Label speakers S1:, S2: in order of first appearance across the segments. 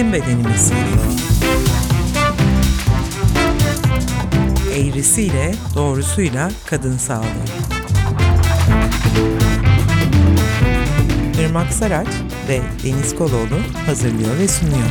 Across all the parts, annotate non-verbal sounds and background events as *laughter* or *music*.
S1: bizim bedenimiz. Eğrisiyle, doğrusuyla kadın sağlığı. Irmak Saraç ve Deniz Koloğlu hazırlıyor ve sunuyor.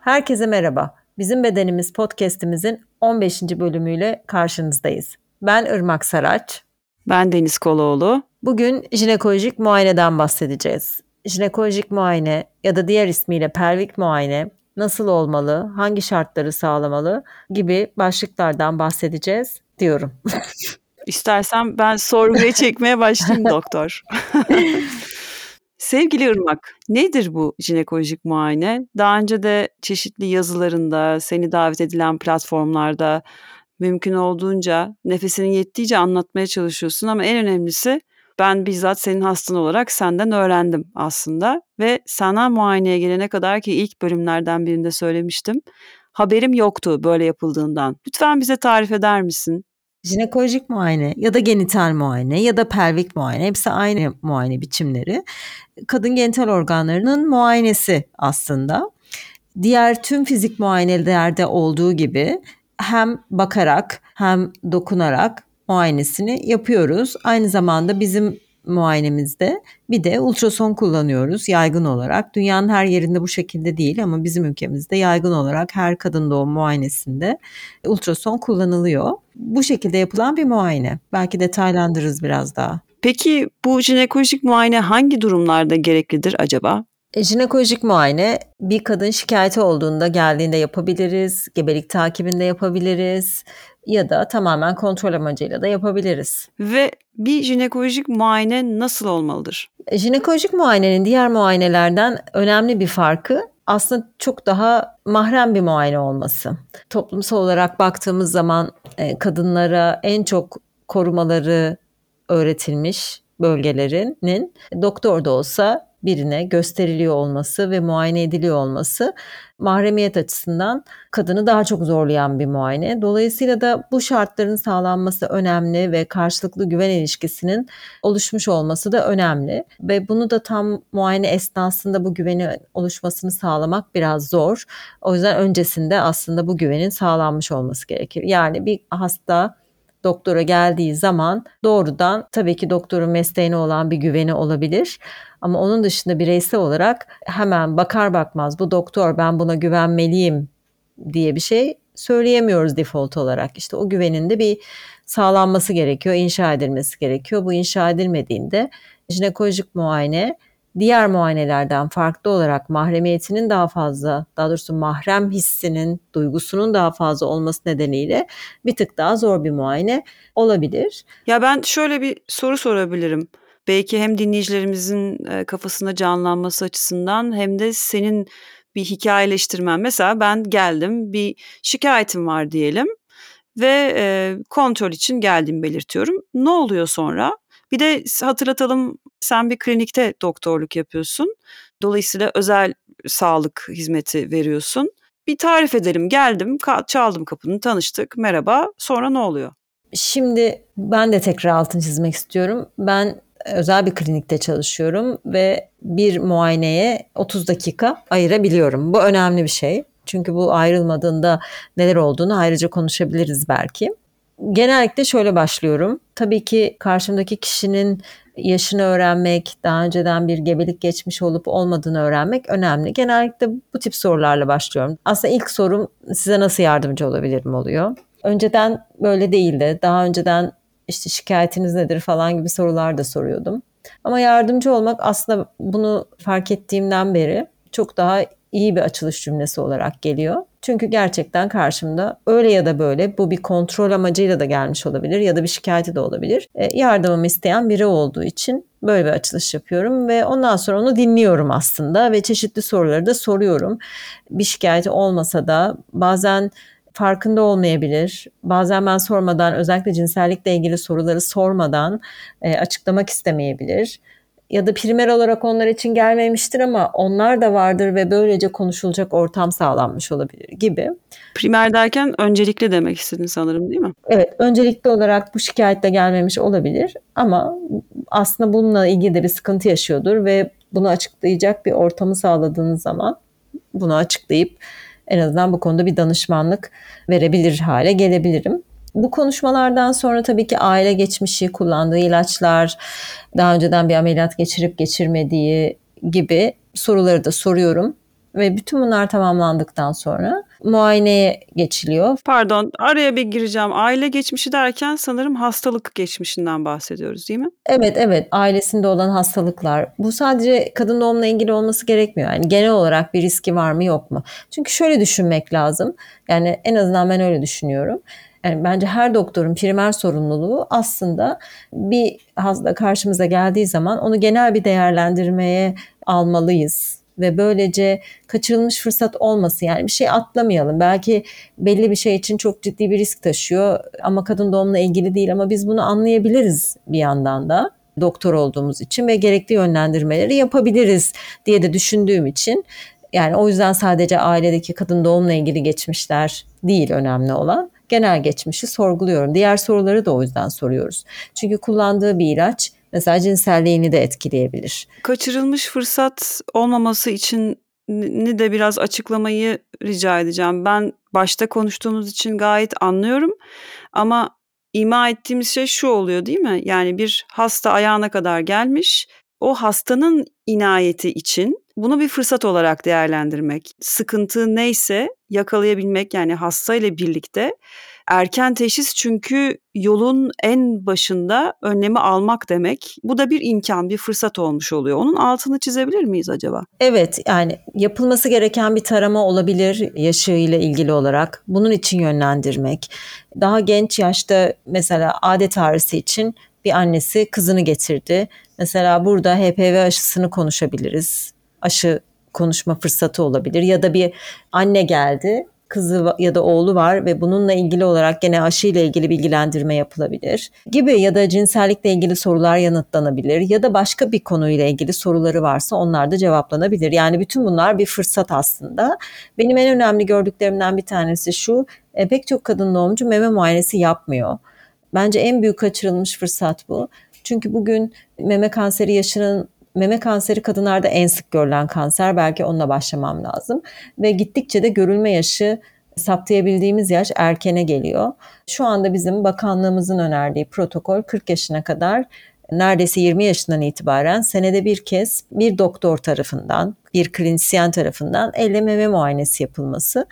S2: Herkese merhaba. Bizim Bedenimiz podcast'imizin 15. bölümüyle karşınızdayız. Ben Irmak Saraç.
S3: Ben Deniz Koloğlu.
S2: Bugün jinekolojik muayeneden bahsedeceğiz. Jinekolojik muayene ya da diğer ismiyle pelvik muayene nasıl olmalı, hangi şartları sağlamalı gibi başlıklardan bahsedeceğiz diyorum.
S3: İstersen ben sorguya çekmeye başlayayım doktor. *laughs* Sevgili Irmak, nedir bu jinekolojik muayene? Daha önce de çeşitli yazılarında, seni davet edilen platformlarda mümkün olduğunca nefesinin yettiğince anlatmaya çalışıyorsun ama en önemlisi ben bizzat senin hastan olarak senden öğrendim aslında ve sana muayeneye gelene kadar ki ilk bölümlerden birinde söylemiştim. Haberim yoktu böyle yapıldığından. Lütfen bize tarif eder misin?
S2: Jinekolojik muayene ya da genital muayene ya da pelvik muayene hepsi aynı muayene biçimleri. Kadın genital organlarının muayenesi aslında. Diğer tüm fizik muayenelerde olduğu gibi hem bakarak hem dokunarak muayenesini yapıyoruz. Aynı zamanda bizim muayenemizde bir de ultrason kullanıyoruz yaygın olarak. Dünyanın her yerinde bu şekilde değil ama bizim ülkemizde yaygın olarak her kadın doğum muayenesinde ultrason kullanılıyor. Bu şekilde yapılan bir muayene. Belki detaylandırırız biraz daha.
S3: Peki bu jinekolojik muayene hangi durumlarda gereklidir acaba?
S2: E, jinekolojik muayene bir kadın şikayeti olduğunda geldiğinde yapabiliriz, gebelik takibinde yapabiliriz ya da tamamen kontrol amacıyla da yapabiliriz.
S3: Ve bir jinekolojik muayene nasıl olmalıdır?
S2: E, jinekolojik muayenenin diğer muayenelerden önemli bir farkı aslında çok daha mahrem bir muayene olması. Toplumsal olarak baktığımız zaman e, kadınlara en çok korumaları öğretilmiş bölgelerinin doktor da olsa birine gösteriliyor olması ve muayene ediliyor olması mahremiyet açısından kadını daha çok zorlayan bir muayene. Dolayısıyla da bu şartların sağlanması önemli ve karşılıklı güven ilişkisinin oluşmuş olması da önemli. Ve bunu da tam muayene esnasında bu güveni oluşmasını sağlamak biraz zor. O yüzden öncesinde aslında bu güvenin sağlanmış olması gerekir. Yani bir hasta doktora geldiği zaman doğrudan tabii ki doktorun mesleğine olan bir güveni olabilir. Ama onun dışında bireysel olarak hemen bakar bakmaz bu doktor ben buna güvenmeliyim diye bir şey söyleyemiyoruz default olarak. İşte o güvenin de bir sağlanması gerekiyor, inşa edilmesi gerekiyor. Bu inşa edilmediğinde jinekolojik muayene diğer muayenelerden farklı olarak mahremiyetinin daha fazla, daha doğrusu mahrem hissinin, duygusunun daha fazla olması nedeniyle bir tık daha zor bir muayene olabilir.
S3: Ya ben şöyle bir soru sorabilirim. Belki hem dinleyicilerimizin kafasında canlanması açısından hem de senin bir hikayeleştirmen. Mesela ben geldim bir şikayetim var diyelim ve e, kontrol için geldim belirtiyorum. Ne oluyor sonra? Bir de hatırlatalım sen bir klinikte doktorluk yapıyorsun. Dolayısıyla özel sağlık hizmeti veriyorsun. Bir tarif edelim. Geldim, çaldım kapını, tanıştık. Merhaba. Sonra ne oluyor?
S2: Şimdi ben de tekrar altın çizmek istiyorum. Ben özel bir klinikte çalışıyorum ve bir muayeneye 30 dakika ayırabiliyorum. Bu önemli bir şey. Çünkü bu ayrılmadığında neler olduğunu ayrıca konuşabiliriz belki. Genellikle şöyle başlıyorum. Tabii ki karşımdaki kişinin yaşını öğrenmek, daha önceden bir gebelik geçmiş olup olmadığını öğrenmek önemli. Genellikle bu tip sorularla başlıyorum. Aslında ilk sorum size nasıl yardımcı olabilirim oluyor. Önceden böyle değildi. Daha önceden işte şikayetiniz nedir falan gibi sorular da soruyordum. Ama yardımcı olmak aslında bunu fark ettiğimden beri çok daha iyi bir açılış cümlesi olarak geliyor. Çünkü gerçekten karşımda öyle ya da böyle bu bir kontrol amacıyla da gelmiş olabilir ya da bir şikayeti de olabilir. E, yardımımı isteyen biri olduğu için böyle bir açılış yapıyorum ve ondan sonra onu dinliyorum aslında ve çeşitli soruları da soruyorum. Bir şikayeti olmasa da bazen farkında olmayabilir. Bazen ben sormadan özellikle cinsellikle ilgili soruları sormadan e, açıklamak istemeyebilir. Ya da primer olarak onlar için gelmemiştir ama onlar da vardır ve böylece konuşulacak ortam sağlanmış olabilir gibi.
S3: Primer derken öncelikli demek istedin sanırım değil mi?
S2: Evet, öncelikli olarak bu şikayetle gelmemiş olabilir ama aslında bununla ilgili de bir sıkıntı yaşıyordur ve bunu açıklayacak bir ortamı sağladığınız zaman bunu açıklayıp en azından bu konuda bir danışmanlık verebilir hale gelebilirim. Bu konuşmalardan sonra tabii ki aile geçmişi, kullandığı ilaçlar, daha önceden bir ameliyat geçirip geçirmediği gibi soruları da soruyorum. Ve bütün bunlar tamamlandıktan sonra muayeneye geçiliyor.
S3: Pardon araya bir gireceğim. Aile geçmişi derken sanırım hastalık geçmişinden bahsediyoruz değil mi?
S2: Evet evet ailesinde olan hastalıklar. Bu sadece kadın doğumla ilgili olması gerekmiyor. Yani genel olarak bir riski var mı yok mu? Çünkü şöyle düşünmek lazım. Yani en azından ben öyle düşünüyorum. Yani bence her doktorun primer sorumluluğu aslında bir hasta karşımıza geldiği zaman onu genel bir değerlendirmeye almalıyız. Ve böylece kaçırılmış fırsat olması yani bir şey atlamayalım. Belki belli bir şey için çok ciddi bir risk taşıyor. Ama kadın doğumla ilgili değil ama biz bunu anlayabiliriz bir yandan da. Doktor olduğumuz için ve gerekli yönlendirmeleri yapabiliriz diye de düşündüğüm için. Yani o yüzden sadece ailedeki kadın doğumla ilgili geçmişler değil önemli olan. Genel geçmişi sorguluyorum. Diğer soruları da o yüzden soruyoruz. Çünkü kullandığı bir ilaç mesela cinselliğini de etkileyebilir.
S3: Kaçırılmış fırsat olmaması için ni de biraz açıklamayı rica edeceğim. Ben başta konuştuğumuz için gayet anlıyorum ama ima ettiğimiz şey şu oluyor değil mi? Yani bir hasta ayağına kadar gelmiş. O hastanın inayeti için bunu bir fırsat olarak değerlendirmek. Sıkıntı neyse yakalayabilmek yani hasta ile birlikte erken teşhis çünkü yolun en başında önlemi almak demek. Bu da bir imkan, bir fırsat olmuş oluyor. Onun altını çizebilir miyiz acaba?
S2: Evet yani yapılması gereken bir tarama olabilir yaşıyla ilgili olarak. Bunun için yönlendirmek. Daha genç yaşta mesela adet ağrısı için bir annesi kızını getirdi. Mesela burada HPV aşısını konuşabiliriz. Aşı konuşma fırsatı olabilir ya da bir anne geldi kızı ya da oğlu var ve bununla ilgili olarak gene aşı ile ilgili bilgilendirme yapılabilir gibi ya da cinsellikle ilgili sorular yanıtlanabilir ya da başka bir konuyla ilgili soruları varsa onlar da cevaplanabilir. Yani bütün bunlar bir fırsat aslında. Benim en önemli gördüklerimden bir tanesi şu e, pek çok kadın doğumcu meme muayenesi yapmıyor. Bence en büyük kaçırılmış fırsat bu. Çünkü bugün meme kanseri yaşının meme kanseri kadınlarda en sık görülen kanser. Belki onunla başlamam lazım. Ve gittikçe de görülme yaşı saptayabildiğimiz yaş erkene geliyor. Şu anda bizim bakanlığımızın önerdiği protokol 40 yaşına kadar neredeyse 20 yaşından itibaren senede bir kez bir doktor tarafından, bir klinisyen tarafından elle meme muayenesi yapılması.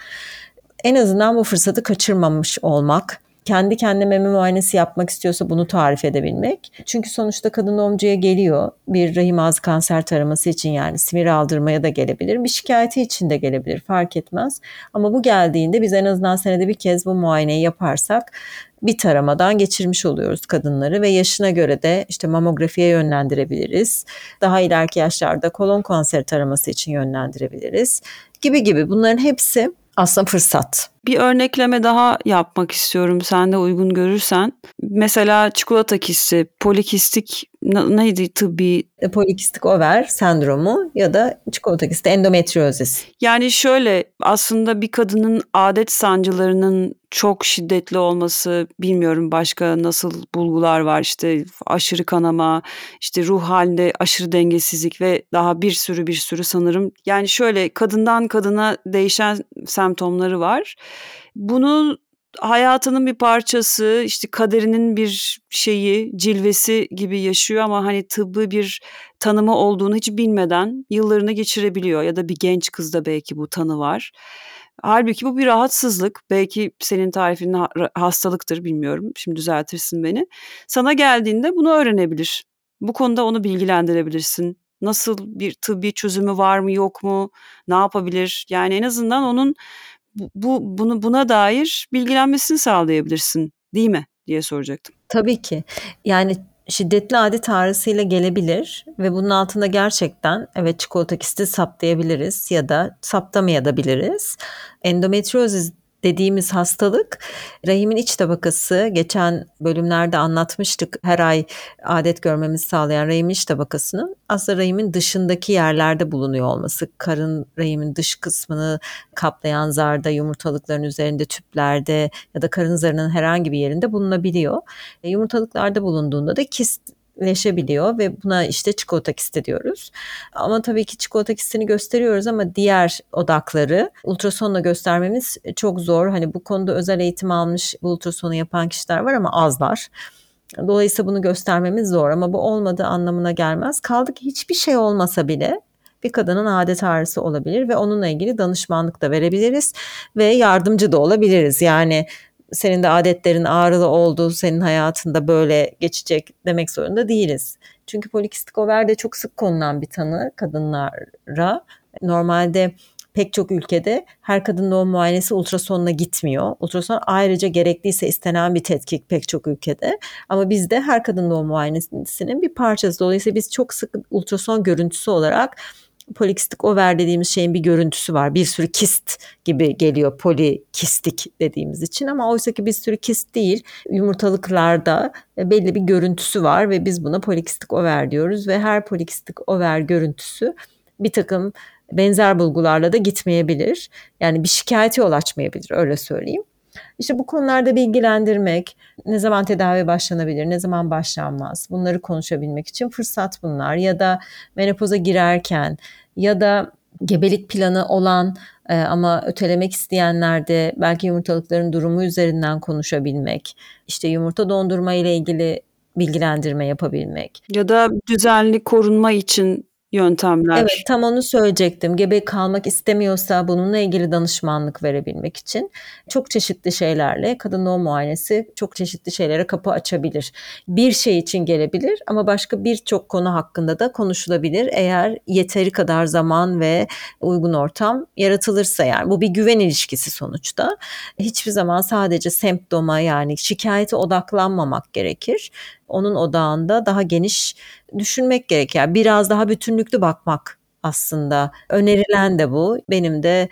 S2: En azından bu fırsatı kaçırmamış olmak kendi kendine meme muayenesi yapmak istiyorsa bunu tarif edebilmek. Çünkü sonuçta kadın doğumcuya geliyor. Bir rahim ağzı kanser taraması için yani simir aldırmaya da gelebilir. Bir şikayeti için de gelebilir fark etmez. Ama bu geldiğinde biz en azından senede bir kez bu muayeneyi yaparsak bir taramadan geçirmiş oluyoruz kadınları ve yaşına göre de işte mamografiye yönlendirebiliriz. Daha ileriki yaşlarda kolon kanseri taraması için yönlendirebiliriz gibi gibi bunların hepsi aslında fırsat.
S3: Bir örnekleme daha yapmak istiyorum sen de uygun görürsen. Mesela çikolata kisti, polikistik neydi tıbbi?
S2: E, polikistik over sendromu ya da çikolata kisti endometriozis.
S3: Yani şöyle aslında bir kadının adet sancılarının çok şiddetli olması bilmiyorum başka nasıl bulgular var işte aşırı kanama işte ruh halinde aşırı dengesizlik ve daha bir sürü bir sürü sanırım yani şöyle kadından kadına değişen semptomları var. Bunu hayatının bir parçası, işte kaderinin bir şeyi, cilvesi gibi yaşıyor ama hani tıbbi bir tanımı olduğunu hiç bilmeden yıllarını geçirebiliyor ya da bir genç kızda belki bu tanı var. Halbuki bu bir rahatsızlık. Belki senin tarifin hastalıktır bilmiyorum. Şimdi düzeltirsin beni. Sana geldiğinde bunu öğrenebilir. Bu konuda onu bilgilendirebilirsin. Nasıl bir tıbbi çözümü var mı yok mu? Ne yapabilir? Yani en azından onun bu bunu buna dair bilgilenmesini sağlayabilirsin, değil mi diye soracaktım.
S2: Tabii ki. Yani şiddetli adet ağrısıyla gelebilir ve bunun altında gerçekten evet çikolata kisti saptayabiliriz ya da saptamayabiliriz. Endometriozis dediğimiz hastalık rahimin iç tabakası geçen bölümlerde anlatmıştık her ay adet görmemizi sağlayan rahimin iç tabakasının aslında rahimin dışındaki yerlerde bulunuyor olması karın rahimin dış kısmını kaplayan zarda yumurtalıkların üzerinde tüplerde ya da karın zarının herhangi bir yerinde bulunabiliyor. E, yumurtalıklarda bulunduğunda da kist leşebiliyor ve buna işte çikolata kisti diyoruz. Ama tabii ki çikolata kistini gösteriyoruz ama diğer odakları ultrasonla göstermemiz çok zor. Hani bu konuda özel eğitim almış bu ultrasonu yapan kişiler var ama azlar. Dolayısıyla bunu göstermemiz zor ama bu olmadığı anlamına gelmez. Kaldı ki hiçbir şey olmasa bile bir kadının adet ağrısı olabilir ve onunla ilgili danışmanlık da verebiliriz ve yardımcı da olabiliriz. Yani senin de adetlerin ağrılı oldu, senin hayatında böyle geçecek demek zorunda değiliz. Çünkü polikistik over de çok sık konulan bir tanı kadınlara. Normalde pek çok ülkede her kadın doğum muayenesi ultrasonla gitmiyor. Ultrason ayrıca gerekliyse istenen bir tetkik pek çok ülkede. Ama bizde her kadın doğum muayenesinin bir parçası. Dolayısıyla biz çok sık ultrason görüntüsü olarak polikistik over dediğimiz şeyin bir görüntüsü var. Bir sürü kist gibi geliyor polikistik dediğimiz için ama oysa ki bir sürü kist değil. Yumurtalıklarda belli bir görüntüsü var ve biz buna polikistik over diyoruz ve her polikistik over görüntüsü bir takım benzer bulgularla da gitmeyebilir. Yani bir şikayete yol açmayabilir öyle söyleyeyim. İşte bu konularda bilgilendirmek, ne zaman tedavi başlanabilir, ne zaman başlanmaz bunları konuşabilmek için fırsat bunlar. Ya da menopoza girerken ya da gebelik planı olan e, ama ötelemek isteyenler de belki yumurtalıkların durumu üzerinden konuşabilmek, işte yumurta dondurma ile ilgili bilgilendirme yapabilmek.
S3: Ya da düzenli korunma için yöntemler.
S2: Evet tam onu söyleyecektim. Gebe kalmak istemiyorsa bununla ilgili danışmanlık verebilmek için çok çeşitli şeylerle kadın doğum muayenesi çok çeşitli şeylere kapı açabilir. Bir şey için gelebilir ama başka birçok konu hakkında da konuşulabilir eğer yeteri kadar zaman ve uygun ortam yaratılırsa yani bu bir güven ilişkisi sonuçta. Hiçbir zaman sadece semptoma yani şikayete odaklanmamak gerekir onun odağında daha geniş düşünmek gerekir. Yani biraz daha bütünlüklü bakmak aslında. Önerilen de bu. Benim de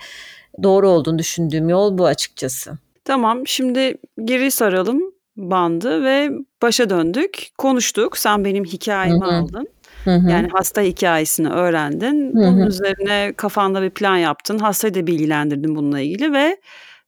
S2: doğru olduğunu düşündüğüm yol bu açıkçası.
S3: Tamam şimdi geri saralım bandı ve başa döndük. Konuştuk. Sen benim hikayemi aldın.
S2: Hı hı.
S3: Yani hasta hikayesini öğrendin.
S2: Hı
S3: Bunun üzerine kafanda bir plan yaptın. Hastayı da bilgilendirdin bununla ilgili ve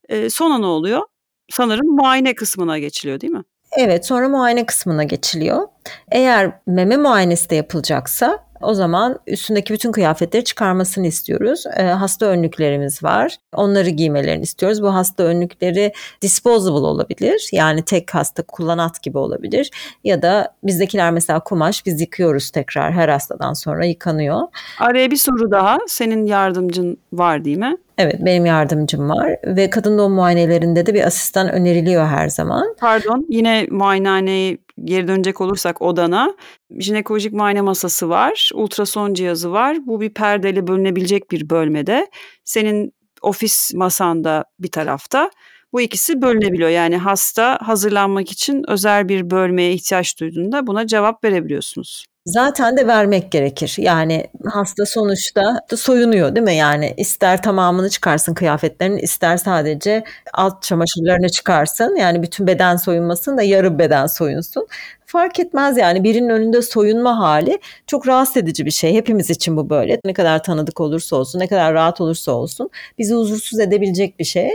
S3: e, sonra ne oluyor? Sanırım muayene kısmına geçiliyor değil mi?
S2: Evet sonra muayene kısmına geçiliyor. Eğer meme muayenesi de yapılacaksa o zaman üstündeki bütün kıyafetleri çıkarmasını istiyoruz. E, hasta önlüklerimiz var. Onları giymelerini istiyoruz. Bu hasta önlükleri disposable olabilir. Yani tek hasta kullanat gibi olabilir. Ya da bizdekiler mesela kumaş biz yıkıyoruz tekrar her hastadan sonra yıkanıyor.
S3: Araya bir soru daha. Senin yardımcın var değil mi?
S2: Evet benim yardımcım var ve kadın doğum muayenelerinde de bir asistan öneriliyor her zaman.
S3: Pardon yine muayenehaneye geri dönecek olursak odana jinekolojik muayene masası var, ultrason cihazı var. Bu bir perdeyle bölünebilecek bir bölmede. Senin ofis masanda bir tarafta. Bu ikisi bölünebiliyor. Yani hasta hazırlanmak için özel bir bölmeye ihtiyaç duyduğunda buna cevap verebiliyorsunuz.
S2: Zaten de vermek gerekir. Yani hasta sonuçta soyunuyor değil mi? Yani ister tamamını çıkarsın kıyafetlerini, ister sadece alt çamaşırlarını çıkarsın. Yani bütün beden soyunmasın da yarı beden soyunsun. Fark etmez yani birinin önünde soyunma hali çok rahatsız edici bir şey. Hepimiz için bu böyle. Ne kadar tanıdık olursa olsun, ne kadar rahat olursa olsun bizi huzursuz edebilecek bir şey.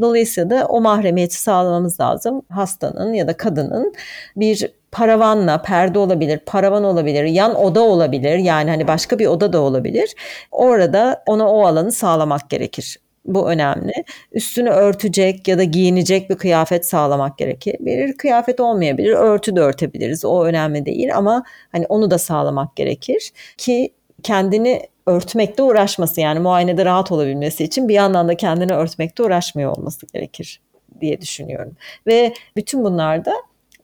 S2: Dolayısıyla da o mahremiyeti sağlamamız lazım. Hastanın ya da kadının bir paravanla perde olabilir, paravan olabilir, yan oda olabilir. Yani hani başka bir oda da olabilir. Orada ona o alanı sağlamak gerekir. Bu önemli. Üstünü örtecek ya da giyinecek bir kıyafet sağlamak gerekir. Kıyafet olmayabilir, örtü de örtebiliriz. O önemli değil ama hani onu da sağlamak gerekir ki kendini örtmekte uğraşması yani muayenede rahat olabilmesi için bir yandan da kendini örtmekte uğraşmıyor olması gerekir diye düşünüyorum. Ve bütün bunlarda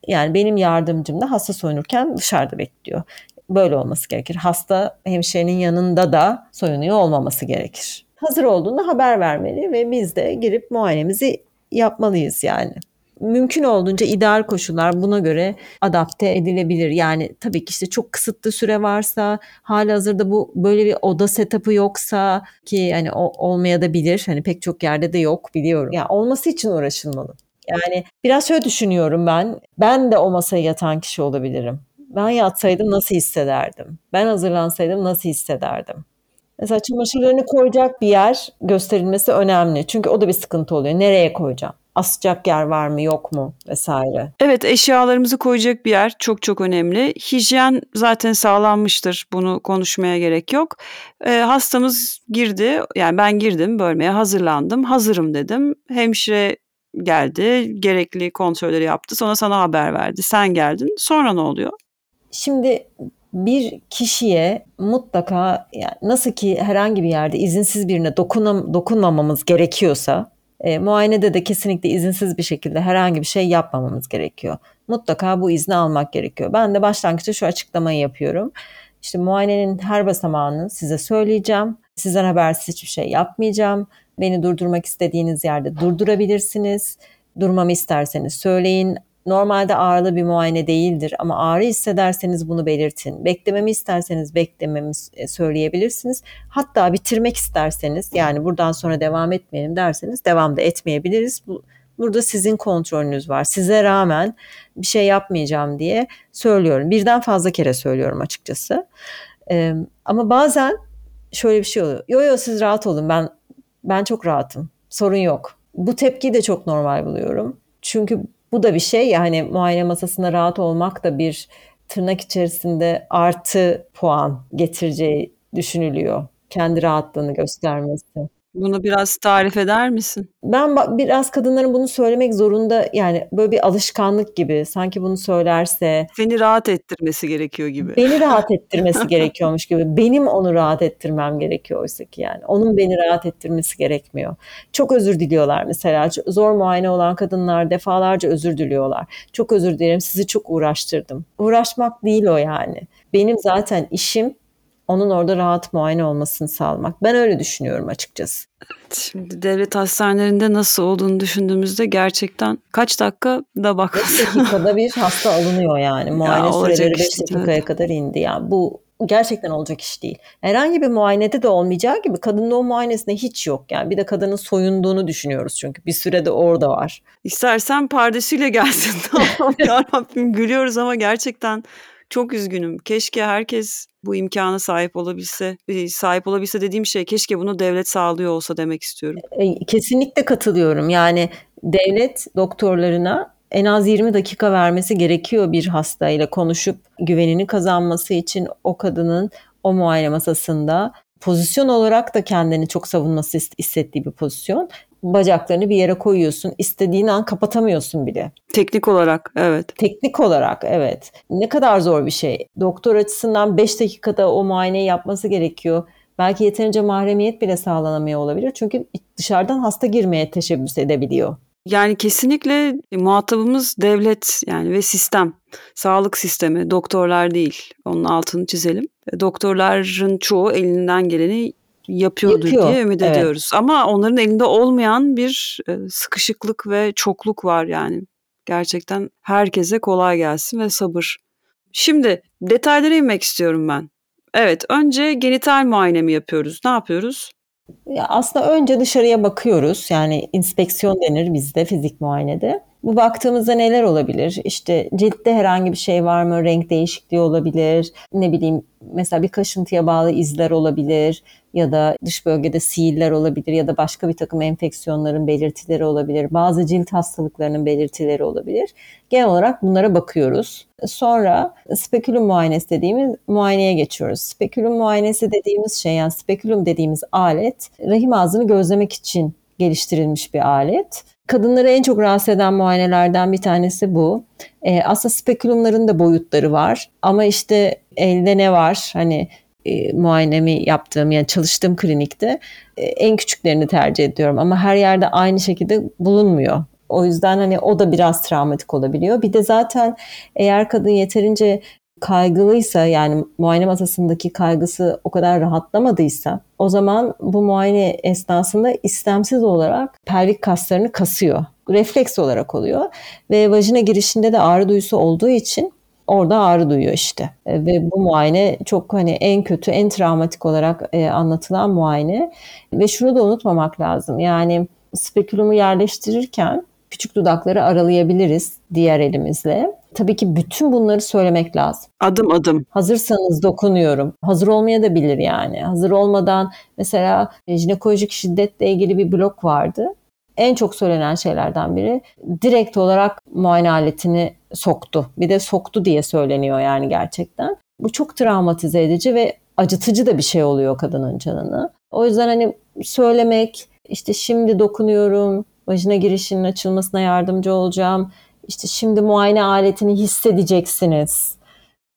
S2: yani benim yardımcım da hasta soyunurken dışarıda bekliyor. Böyle olması gerekir. Hasta hemşirenin yanında da soyunuyor olmaması gerekir. Hazır olduğunda haber vermeli ve biz de girip muayenemizi yapmalıyız yani. mümkün olduğunca ideal koşullar buna göre adapte edilebilir. Yani tabii ki işte çok kısıtlı süre varsa, halihazırda bu böyle bir oda setup'ı yoksa ki hani o olmaya da bilir. Hani pek çok yerde de yok biliyorum. Yani olması için uğraşılmalı. Yani biraz şöyle düşünüyorum ben. Ben de o masaya yatan kişi olabilirim. Ben yatsaydım nasıl hissederdim? Ben hazırlansaydım nasıl hissederdim? Mesela çamaşırlarını koyacak bir yer gösterilmesi önemli. Çünkü o da bir sıkıntı oluyor. Nereye koyacağım? Asacak yer var mı yok mu vesaire.
S3: Evet eşyalarımızı koyacak bir yer çok çok önemli. Hijyen zaten sağlanmıştır. Bunu konuşmaya gerek yok. Ee, hastamız girdi. Yani ben girdim bölmeye hazırlandım. Hazırım dedim. Hemşire geldi. Gerekli kontrolleri yaptı. Sonra sana haber verdi. Sen geldin. Sonra ne oluyor?
S2: Şimdi bir kişiye mutlaka yani nasıl ki herhangi bir yerde izinsiz birine dokunam, dokunmamamız gerekiyorsa e, muayenede de kesinlikle izinsiz bir şekilde herhangi bir şey yapmamamız gerekiyor. Mutlaka bu izni almak gerekiyor. Ben de başlangıçta şu açıklamayı yapıyorum. İşte muayenenin her basamağını size söyleyeceğim. Sizden habersiz hiçbir şey yapmayacağım. Beni durdurmak istediğiniz yerde durdurabilirsiniz. Durmamı isterseniz söyleyin. Normalde ağrılı bir muayene değildir ama ağrı hissederseniz bunu belirtin. Beklememi isterseniz beklememi e, söyleyebilirsiniz. Hatta bitirmek isterseniz yani buradan sonra devam etmeyelim derseniz devam da etmeyebiliriz. Bu, burada sizin kontrolünüz var. Size rağmen bir şey yapmayacağım diye söylüyorum. Birden fazla kere söylüyorum açıkçası. Ee, ama bazen şöyle bir şey oluyor. Yo yo siz rahat olun ben ben çok rahatım. Sorun yok. Bu tepkiyi de çok normal buluyorum. Çünkü bu da bir şey yani muayene masasında rahat olmak da bir tırnak içerisinde artı puan getireceği düşünülüyor. Kendi rahatlığını göstermesi.
S3: Bunu biraz tarif eder misin?
S2: Ben biraz kadınların bunu söylemek zorunda yani böyle bir alışkanlık gibi sanki bunu söylerse.
S3: Seni rahat ettirmesi gerekiyor gibi.
S2: Beni rahat *laughs* ettirmesi gerekiyormuş gibi. Benim onu rahat ettirmem gerekiyor oysa ki yani. Onun beni rahat ettirmesi gerekmiyor. Çok özür diliyorlar mesela. Zor muayene olan kadınlar defalarca özür diliyorlar. Çok özür dilerim sizi çok uğraştırdım. Uğraşmak değil o yani. Benim zaten işim onun orada rahat muayene olmasını sağlamak. Ben öyle düşünüyorum açıkçası.
S3: Şimdi devlet hastanelerinde nasıl olduğunu düşündüğümüzde gerçekten kaç dakika da bak.
S2: 5 dakikada *laughs* bir hasta alınıyor yani. Muayene ya, süreleri 5 işte, dakikaya evet. kadar indi. Yani bu gerçekten olacak iş değil. Herhangi bir muayenede de olmayacağı gibi kadının o muayenesinde hiç yok. Yani bir de kadının soyunduğunu düşünüyoruz çünkü bir sürede orada var.
S3: İstersen pardesiyle gelsin *laughs* tamam ya Rabbim gülüyoruz ama gerçekten çok üzgünüm. Keşke herkes bu imkana sahip olabilse, sahip olabilse dediğim şey keşke bunu devlet sağlıyor olsa demek istiyorum.
S2: E, kesinlikle katılıyorum. Yani devlet doktorlarına en az 20 dakika vermesi gerekiyor bir hastayla konuşup güvenini kazanması için o kadının o muayene masasında pozisyon olarak da kendini çok savunması hissettiği bir pozisyon bacaklarını bir yere koyuyorsun. İstediğin an kapatamıyorsun bile.
S3: Teknik olarak evet.
S2: Teknik olarak evet. Ne kadar zor bir şey. Doktor açısından 5 dakikada o muayeneyi yapması gerekiyor. Belki yeterince mahremiyet bile sağlanamıyor olabilir. Çünkü dışarıdan hasta girmeye teşebbüs edebiliyor.
S3: Yani kesinlikle muhatabımız devlet yani ve sistem. Sağlık sistemi, doktorlar değil. Onun altını çizelim. Doktorların çoğu elinden geleni yapıyordur Yapıyor. diye ümit evet. ediyoruz. Ama onların elinde olmayan bir e, sıkışıklık ve çokluk var yani. Gerçekten herkese kolay gelsin ve sabır. Şimdi detaylara inmek istiyorum ben. Evet, önce genital muayene mi yapıyoruz? Ne yapıyoruz?
S2: Ya aslında önce dışarıya bakıyoruz. Yani inspeksiyon denir bizde fizik muayenede. Bu baktığımızda neler olabilir? İşte ciltte herhangi bir şey var mı? Renk değişikliği olabilir. Ne bileyim mesela bir kaşıntıya bağlı izler olabilir ya da dış bölgede sihirler olabilir ya da başka bir takım enfeksiyonların belirtileri olabilir. Bazı cilt hastalıklarının belirtileri olabilir. Genel olarak bunlara bakıyoruz. Sonra spekülüm muayenesi dediğimiz muayeneye geçiyoruz. Spekülüm muayenesi dediğimiz şey yani spekülüm dediğimiz alet rahim ağzını gözlemek için geliştirilmiş bir alet. Kadınları en çok rahatsız eden muayenelerden bir tanesi bu. E, aslında spekülumların da boyutları var. Ama işte elde ne var? Hani e, muayenemi yaptığım yani çalıştığım klinikte e, en küçüklerini tercih ediyorum. Ama her yerde aynı şekilde bulunmuyor. O yüzden hani o da biraz travmatik olabiliyor. Bir de zaten eğer kadın yeterince kaygılıysa yani muayene masasındaki kaygısı o kadar rahatlamadıysa o zaman bu muayene esnasında istemsiz olarak pelvik kaslarını kasıyor. refleks olarak oluyor. Ve vajina girişinde de ağrı duyusu olduğu için orada ağrı duyuyor işte. E, ve bu muayene çok hani en kötü, en travmatik olarak e, anlatılan muayene. Ve şunu da unutmamak lazım. Yani spekulumu yerleştirirken küçük dudakları aralayabiliriz diğer elimizle. Tabii ki bütün bunları söylemek lazım.
S3: Adım adım.
S2: Hazırsanız dokunuyorum. Hazır olmaya da bilir yani. Hazır olmadan mesela jinekolojik şiddetle ilgili bir blok vardı. En çok söylenen şeylerden biri direkt olarak muayene aletini soktu. Bir de soktu diye söyleniyor yani gerçekten. Bu çok travmatize edici ve acıtıcı da bir şey oluyor kadının canını. O yüzden hani söylemek, işte şimdi dokunuyorum, vajina girişinin açılmasına yardımcı olacağım. İşte şimdi muayene aletini hissedeceksiniz.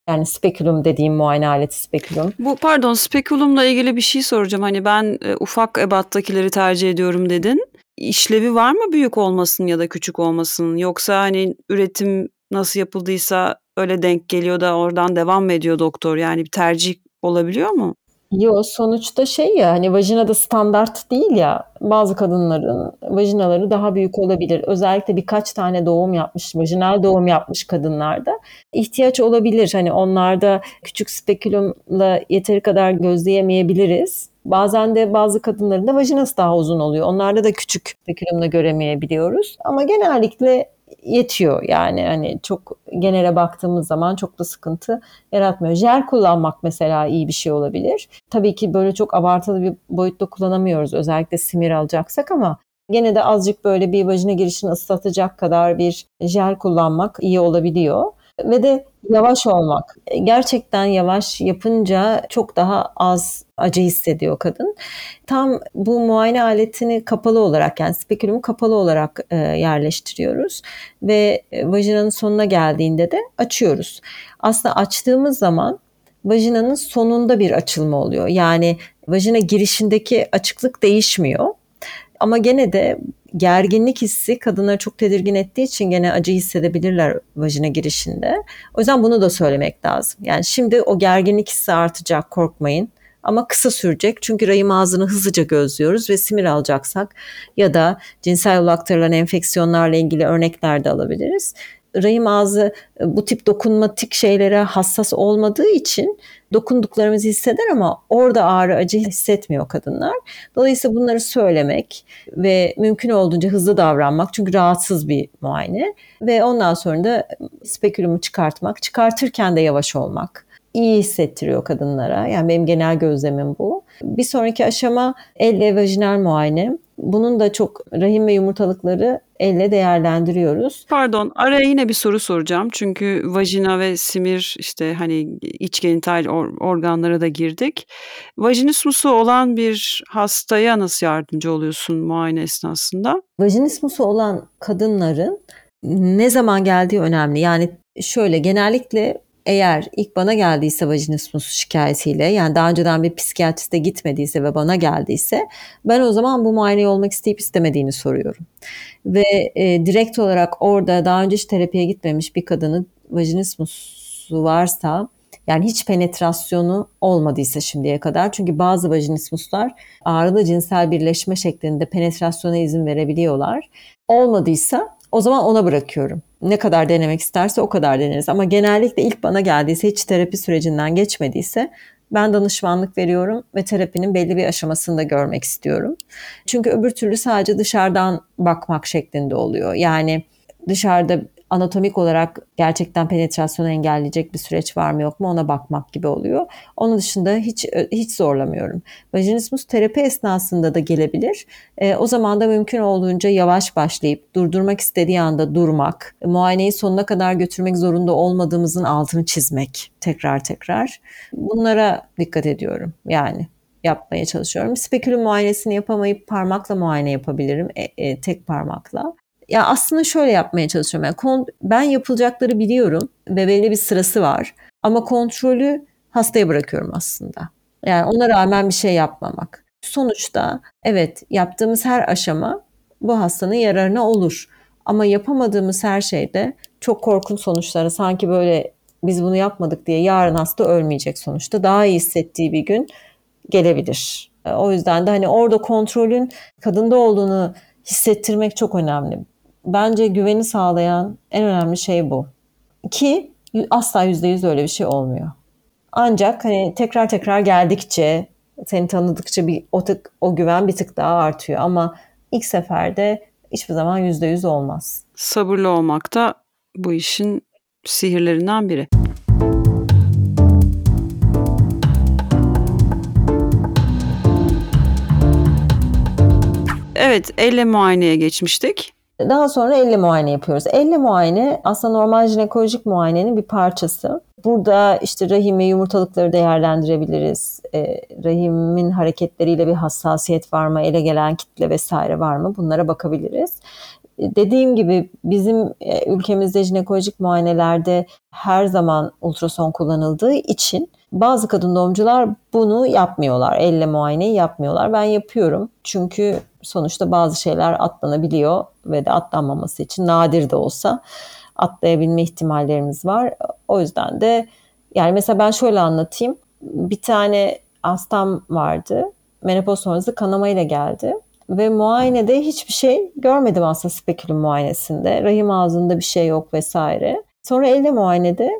S2: Yani spekulum dediğim muayene aleti spekulum.
S3: Bu pardon spekulumla ilgili bir şey soracağım. Hani ben e, ufak ebattakileri tercih ediyorum dedin. İşlevi var mı büyük olmasın ya da küçük olmasın? Yoksa hani üretim nasıl yapıldıysa öyle denk geliyor da oradan devam mı ediyor doktor? Yani bir tercih olabiliyor mu?
S2: Yo sonuçta şey ya hani vajina da standart değil ya bazı kadınların vajinaları daha büyük olabilir. Özellikle birkaç tane doğum yapmış, vajinal doğum yapmış kadınlarda ihtiyaç olabilir. Hani onlarda küçük spekülumla yeteri kadar gözleyemeyebiliriz. Bazen de bazı kadınların da vajinası daha uzun oluyor. Onlarda da küçük spekülumla göremeyebiliyoruz. Ama genellikle yetiyor yani hani çok genele baktığımız zaman çok da sıkıntı yaratmıyor. Jel kullanmak mesela iyi bir şey olabilir. Tabii ki böyle çok abartılı bir boyutta kullanamıyoruz özellikle simir alacaksak ama gene de azıcık böyle bir vajina girişini ıslatacak kadar bir jel kullanmak iyi olabiliyor. Ve de yavaş olmak. Gerçekten yavaş yapınca çok daha az acı hissediyor kadın. Tam bu muayene aletini kapalı olarak yani spekülümü kapalı olarak e, yerleştiriyoruz ve e, vajinanın sonuna geldiğinde de açıyoruz. Aslında açtığımız zaman vajinanın sonunda bir açılma oluyor. Yani vajina girişindeki açıklık değişmiyor. Ama gene de gerginlik hissi kadınları çok tedirgin ettiği için gene acı hissedebilirler vajina girişinde. O yüzden bunu da söylemek lazım. Yani şimdi o gerginlik hissi artacak korkmayın. Ama kısa sürecek çünkü rahim ağzını hızlıca gözlüyoruz ve simir alacaksak ya da cinsel yol aktarılan enfeksiyonlarla ilgili örnekler de alabiliriz rahim ağzı bu tip dokunmatik şeylere hassas olmadığı için dokunduklarımızı hisseder ama orada ağrı acı hissetmiyor kadınlar. Dolayısıyla bunları söylemek ve mümkün olduğunca hızlı davranmak çünkü rahatsız bir muayene ve ondan sonra da spekülümü çıkartmak, çıkartırken de yavaş olmak iyi hissettiriyor kadınlara. Yani benim genel gözlemim bu. Bir sonraki aşama elle vajinal muayene. Bunun da çok rahim ve yumurtalıkları elle değerlendiriyoruz.
S3: Pardon araya yine bir soru soracağım. Çünkü vajina ve simir işte hani iç genital or- organlara da girdik. Vajinismusu olan bir hastaya nasıl yardımcı oluyorsun muayene esnasında?
S2: Vajinismusu olan kadınların ne zaman geldiği önemli. Yani şöyle genellikle eğer ilk bana geldiyse vajinismus şikayetiyle yani daha önceden bir psikiyatriste gitmediyse ve bana geldiyse ben o zaman bu muayeneyi olmak isteyip istemediğini soruyorum. Ve e, direkt olarak orada daha önce hiç terapiye gitmemiş bir kadının vajinismusu varsa yani hiç penetrasyonu olmadıysa şimdiye kadar. Çünkü bazı vajinismuslar ağrılı cinsel birleşme şeklinde penetrasyona izin verebiliyorlar. Olmadıysa o zaman ona bırakıyorum. Ne kadar denemek isterse o kadar deneriz. Ama genellikle ilk bana geldiyse hiç terapi sürecinden geçmediyse ben danışmanlık veriyorum ve terapinin belli bir aşamasını da görmek istiyorum. Çünkü öbür türlü sadece dışarıdan bakmak şeklinde oluyor. Yani dışarıda anatomik olarak gerçekten penetrasyonu engelleyecek bir süreç var mı yok mu ona bakmak gibi oluyor. Onun dışında hiç hiç zorlamıyorum. Vajinismus terapi esnasında da gelebilir. E, o zaman da mümkün olduğunca yavaş başlayıp durdurmak istediği anda durmak, muayeneyi sonuna kadar götürmek zorunda olmadığımızın altını çizmek tekrar tekrar. Bunlara dikkat ediyorum yani yapmaya çalışıyorum. Spekülüm muayenesini yapamayıp parmakla muayene yapabilirim. E, e, tek parmakla ya aslında şöyle yapmaya çalışıyorum. Yani ben yapılacakları biliyorum ve belli bir sırası var. Ama kontrolü hastaya bırakıyorum aslında. Yani ona rağmen bir şey yapmamak. Sonuçta evet yaptığımız her aşama bu hastanın yararına olur. Ama yapamadığımız her şeyde çok korkunç sonuçlara sanki böyle biz bunu yapmadık diye yarın hasta ölmeyecek sonuçta. Daha iyi hissettiği bir gün gelebilir. O yüzden de hani orada kontrolün kadında olduğunu hissettirmek çok önemli bence güveni sağlayan en önemli şey bu. Ki asla yüzde yüz öyle bir şey olmuyor. Ancak hani tekrar tekrar geldikçe, seni tanıdıkça bir o, tık, o güven bir tık daha artıyor. Ama ilk seferde hiçbir zaman yüzde yüz olmaz.
S3: Sabırlı olmak da bu işin sihirlerinden biri. Evet, elle muayeneye geçmiştik.
S2: Daha sonra elle muayene yapıyoruz. Elle muayene aslında normal jinekolojik muayenenin bir parçası. Burada işte rahim ve yumurtalıkları değerlendirebiliriz. E, rahimin hareketleriyle bir hassasiyet var mı, ele gelen kitle vesaire var mı bunlara bakabiliriz. E, dediğim gibi bizim e, ülkemizde jinekolojik muayenelerde her zaman ultrason kullanıldığı için bazı kadın doğumcular bunu yapmıyorlar. Elle muayeneyi yapmıyorlar. Ben yapıyorum. Çünkü sonuçta bazı şeyler atlanabiliyor ve de atlanmaması için nadir de olsa atlayabilme ihtimallerimiz var. O yüzden de yani mesela ben şöyle anlatayım. Bir tane hastam vardı. Menopoz sonrası kanamayla geldi. Ve muayenede hiçbir şey görmedim aslında spekülüm muayenesinde. Rahim ağzında bir şey yok vesaire. Sonra elde muayenede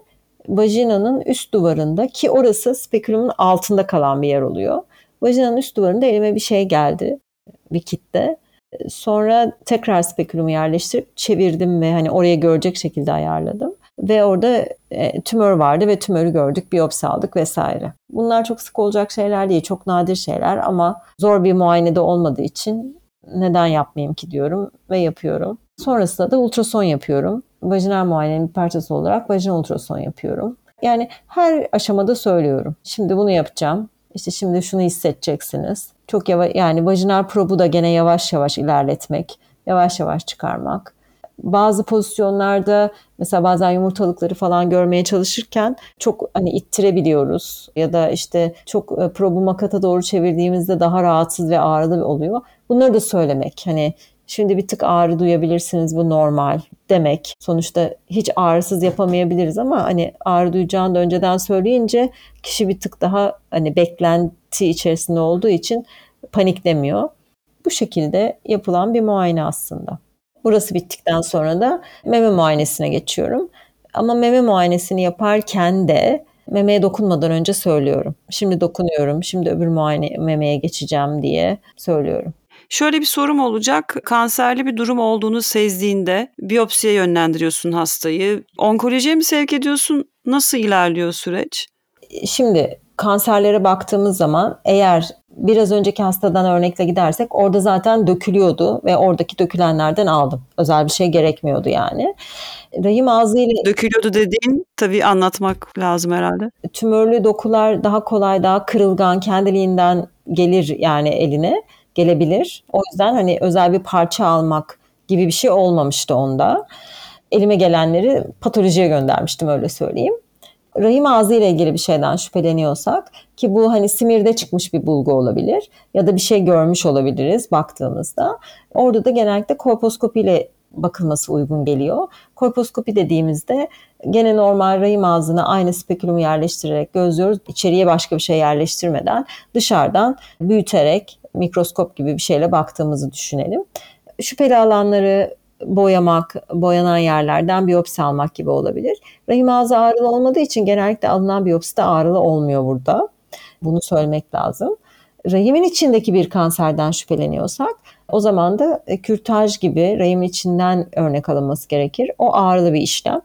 S2: vajinanın üst duvarında ki orası spekülümün altında kalan bir yer oluyor. Vajinanın üst duvarında elime bir şey geldi. Bir kitle. Sonra tekrar spekülümü yerleştirip çevirdim ve hani oraya görecek şekilde ayarladım. Ve orada e, tümör vardı ve tümörü gördük, biyopsi aldık vesaire. Bunlar çok sık olacak şeyler değil, çok nadir şeyler ama zor bir muayenede olmadığı için neden yapmayayım ki diyorum ve yapıyorum. Sonrasında da ultrason yapıyorum. Vajinal muayenenin bir parçası olarak vajinal ultrason yapıyorum. Yani her aşamada söylüyorum. Şimdi bunu yapacağım. İşte şimdi şunu hissedeceksiniz. Çok yavaş yani vajinal probu da gene yavaş yavaş ilerletmek, yavaş yavaş çıkarmak. Bazı pozisyonlarda mesela bazen yumurtalıkları falan görmeye çalışırken çok hani ittirebiliyoruz ya da işte çok e, probu makata doğru çevirdiğimizde daha rahatsız ve ağrılı oluyor. Bunları da söylemek hani Şimdi bir tık ağrı duyabilirsiniz bu normal demek. Sonuçta hiç ağrısız yapamayabiliriz ama hani ağrı duyacağını da önceden söyleyince kişi bir tık daha hani beklenti içerisinde olduğu için paniklemiyor. Bu şekilde yapılan bir muayene aslında. Burası bittikten sonra da meme muayenesine geçiyorum. Ama meme muayenesini yaparken de memeye dokunmadan önce söylüyorum. Şimdi dokunuyorum, şimdi öbür muayene memeye geçeceğim diye söylüyorum.
S3: Şöyle bir sorum olacak. Kanserli bir durum olduğunu sezdiğinde biyopsiye yönlendiriyorsun hastayı. Onkolojiye mi sevk ediyorsun? Nasıl ilerliyor süreç?
S2: Şimdi kanserlere baktığımız zaman eğer biraz önceki hastadan örnekle gidersek orada zaten dökülüyordu ve oradaki dökülenlerden aldım. Özel bir şey gerekmiyordu yani. Rahim ağzıyla...
S3: Dökülüyordu dediğin tabii anlatmak lazım herhalde.
S2: Tümörlü dokular daha kolay, daha kırılgan, kendiliğinden gelir yani eline gelebilir. O yüzden hani özel bir parça almak gibi bir şey olmamıştı onda. Elime gelenleri patolojiye göndermiştim öyle söyleyeyim. Rahim ağzı ile ilgili bir şeyden şüpheleniyorsak ki bu hani simirde çıkmış bir bulgu olabilir ya da bir şey görmüş olabiliriz baktığımızda. Orada da genellikle kolposkopi ile bakılması uygun geliyor. Kolposkopi dediğimizde gene normal rahim ağzına aynı spekülümü yerleştirerek gözlüyoruz. İçeriye başka bir şey yerleştirmeden dışarıdan büyüterek mikroskop gibi bir şeyle baktığımızı düşünelim. Şüpheli alanları boyamak, boyanan yerlerden biyopsi almak gibi olabilir. Rahim ağzı ağrılı olmadığı için genellikle alınan biyopsi de ağrılı olmuyor burada. Bunu söylemek lazım. Rahimin içindeki bir kanserden şüpheleniyorsak o zaman da e, kürtaj gibi rahimin içinden örnek alınması gerekir. O ağrılı bir işlem.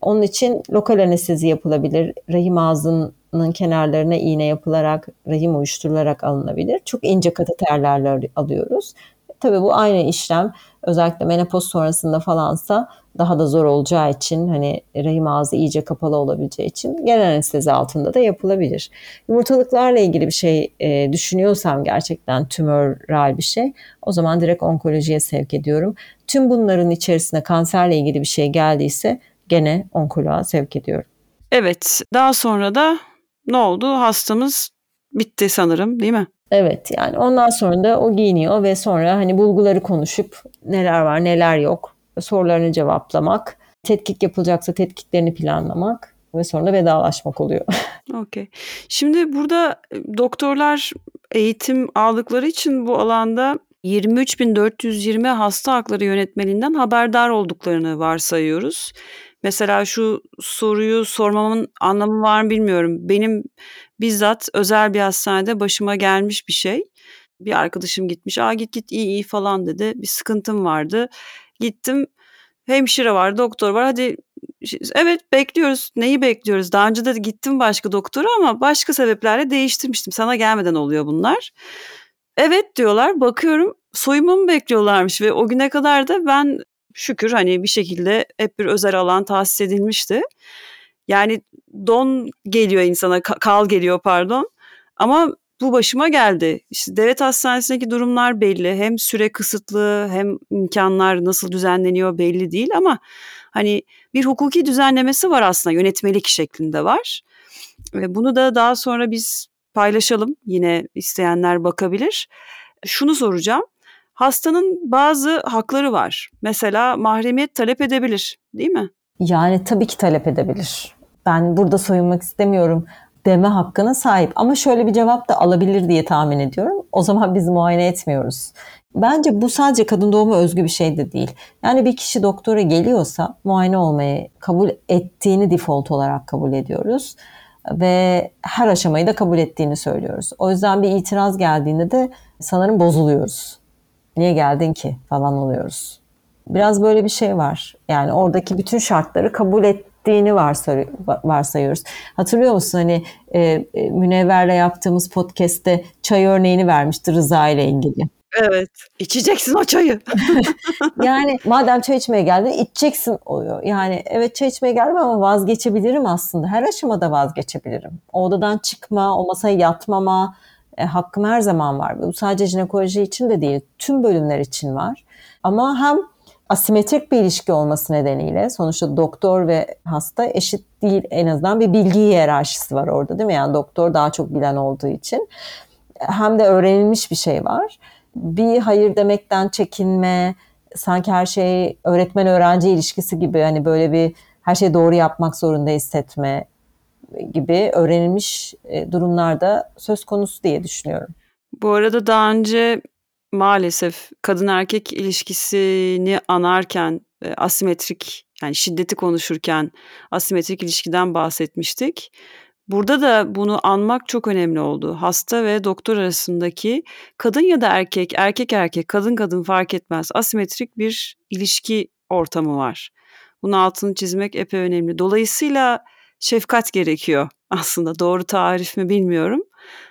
S2: Onun için lokal anestezi yapılabilir. Rahim ağzının kenarlarına iğne yapılarak, rahim uyuşturularak alınabilir. Çok ince kateterlerle alıyoruz. Tabii bu aynı işlem özellikle menopoz sonrasında falansa daha da zor olacağı için hani rahim ağzı iyice kapalı olabileceği için genel anestezi altında da yapılabilir. Yumurtalıklarla ilgili bir şey e, düşünüyorsam gerçekten tümöral bir şey o zaman direkt onkolojiye sevk ediyorum. Tüm bunların içerisine kanserle ilgili bir şey geldiyse gene onkoloğa sevk ediyorum.
S3: Evet daha sonra da ne oldu? Hastamız bitti sanırım değil mi?
S2: Evet yani ondan sonra da o giyiniyor ve sonra hani bulguları konuşup neler var neler yok sorularını cevaplamak, tetkik yapılacaksa tetkiklerini planlamak ve sonra vedalaşmak oluyor. *laughs*
S3: Okey. Şimdi burada doktorlar eğitim aldıkları için bu alanda 23.420 hasta hakları yönetmeliğinden haberdar olduklarını varsayıyoruz. Mesela şu soruyu sormamın anlamı var mı bilmiyorum. Benim bizzat özel bir hastanede başıma gelmiş bir şey. Bir arkadaşım gitmiş. Aa git git iyi iyi falan dedi. Bir sıkıntım vardı. Gittim. Hemşire var, doktor var. Hadi evet bekliyoruz. Neyi bekliyoruz? Daha önce de gittim başka doktora ama başka sebeplerle değiştirmiştim. Sana gelmeden oluyor bunlar. Evet diyorlar. Bakıyorum soyumumu bekliyorlarmış ve o güne kadar da ben şükür hani bir şekilde hep bir özel alan tahsis edilmişti. Yani don geliyor insana, kal geliyor pardon. Ama bu başıma geldi. İşte devlet hastanesindeki durumlar belli. Hem süre kısıtlı hem imkanlar nasıl düzenleniyor belli değil ama hani bir hukuki düzenlemesi var aslında yönetmelik şeklinde var. Ve bunu da daha sonra biz paylaşalım. Yine isteyenler bakabilir. Şunu soracağım. Hastanın bazı hakları var. Mesela mahremiyet talep edebilir, değil mi?
S2: Yani tabii ki talep edebilir. Ben burada soyunmak istemiyorum deme hakkına sahip. Ama şöyle bir cevap da alabilir diye tahmin ediyorum. O zaman biz muayene etmiyoruz. Bence bu sadece kadın doğuma özgü bir şey de değil. Yani bir kişi doktora geliyorsa muayene olmayı kabul ettiğini default olarak kabul ediyoruz. Ve her aşamayı da kabul ettiğini söylüyoruz. O yüzden bir itiraz geldiğinde de sanırım bozuluyoruz. Niye geldin ki falan oluyoruz. Biraz böyle bir şey var. Yani oradaki bütün şartları kabul et ettiğini varsayıyoruz. Hatırlıyor musun hani e, e, Münevver'le yaptığımız podcast'te çay örneğini vermişti Rıza ile ilgili.
S3: Evet. İçeceksin o çayı. *laughs*
S2: yani madem çay içmeye geldin içeceksin oluyor. Yani evet çay içmeye geldim ama vazgeçebilirim aslında. Her aşamada vazgeçebilirim. O odadan çıkma, o masaya yatmama e, hakkım her zaman var. Bu sadece jinekoloji için de değil. Tüm bölümler için var. Ama hem asimetrik bir ilişki olması nedeniyle sonuçta doktor ve hasta eşit değil en azından bir bilgi hiyerarşisi var orada değil mi? Yani doktor daha çok bilen olduğu için hem de öğrenilmiş bir şey var. Bir hayır demekten çekinme, sanki her şey öğretmen öğrenci ilişkisi gibi hani böyle bir her şeyi doğru yapmak zorunda hissetme gibi öğrenilmiş e, durumlarda söz konusu diye düşünüyorum.
S3: Bu arada daha önce maalesef kadın erkek ilişkisini anarken e, asimetrik yani şiddeti konuşurken asimetrik ilişkiden bahsetmiştik. Burada da bunu anmak çok önemli oldu. Hasta ve doktor arasındaki kadın ya da erkek, erkek erkek, kadın kadın fark etmez asimetrik bir ilişki ortamı var. Bunun altını çizmek epey önemli. Dolayısıyla şefkat gerekiyor aslında. Doğru tarif mi bilmiyorum.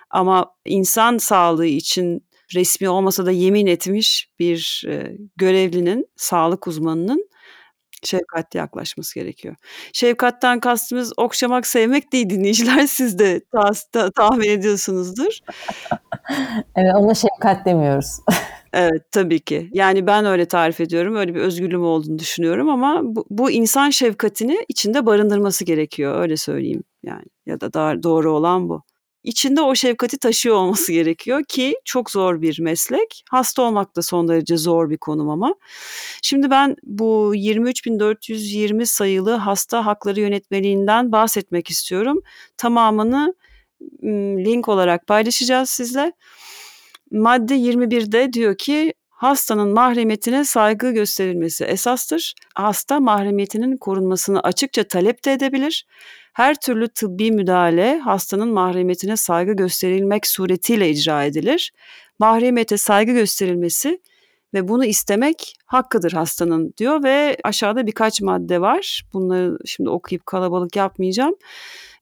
S3: Ama insan sağlığı için resmi olmasa da yemin etmiş bir görevlinin, sağlık uzmanının şefkatli yaklaşması gerekiyor. Şefkatten kastımız okşamak, sevmek değil dinleyiciler. *laughs* Siz de ta- tahmin ediyorsunuzdur.
S2: evet ona şefkat demiyoruz. *laughs*
S3: evet tabii ki. Yani ben öyle tarif ediyorum. Öyle bir özgürlüğüm olduğunu düşünüyorum ama bu, bu insan şefkatini içinde barındırması gerekiyor. Öyle söyleyeyim yani. Ya da daha doğru olan bu içinde o şefkati taşıyor olması gerekiyor ki çok zor bir meslek. Hasta olmak da son derece zor bir konum ama. Şimdi ben bu 23.420 sayılı hasta hakları yönetmeliğinden bahsetmek istiyorum. Tamamını link olarak paylaşacağız sizle. Madde 21'de diyor ki hastanın mahremiyetine saygı gösterilmesi esastır. Hasta mahremiyetinin korunmasını açıkça talep de edebilir her türlü tıbbi müdahale hastanın mahremiyetine saygı gösterilmek suretiyle icra edilir. Mahremiyete saygı gösterilmesi ve bunu istemek hakkıdır hastanın diyor ve aşağıda birkaç madde var. Bunları şimdi okuyup kalabalık yapmayacağım.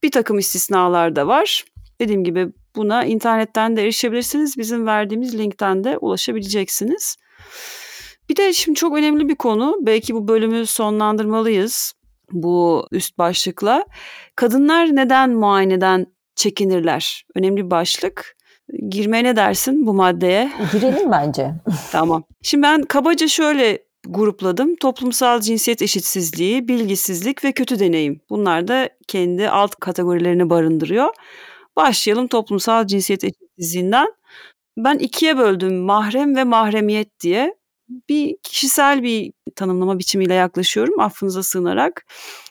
S3: Bir takım istisnalar da var. Dediğim gibi buna internetten de erişebilirsiniz. Bizim verdiğimiz linkten de ulaşabileceksiniz. Bir de şimdi çok önemli bir konu. Belki bu bölümü sonlandırmalıyız bu üst başlıkla. Kadınlar neden muayeneden çekinirler? Önemli bir başlık. Girmeye ne dersin bu maddeye?
S2: Girelim bence. *laughs*
S3: tamam. Şimdi ben kabaca şöyle grupladım. Toplumsal cinsiyet eşitsizliği, bilgisizlik ve kötü deneyim. Bunlar da kendi alt kategorilerini barındırıyor. Başlayalım toplumsal cinsiyet eşitsizliğinden. Ben ikiye böldüm mahrem ve mahremiyet diye bir kişisel bir tanımlama biçimiyle yaklaşıyorum affınıza sığınarak.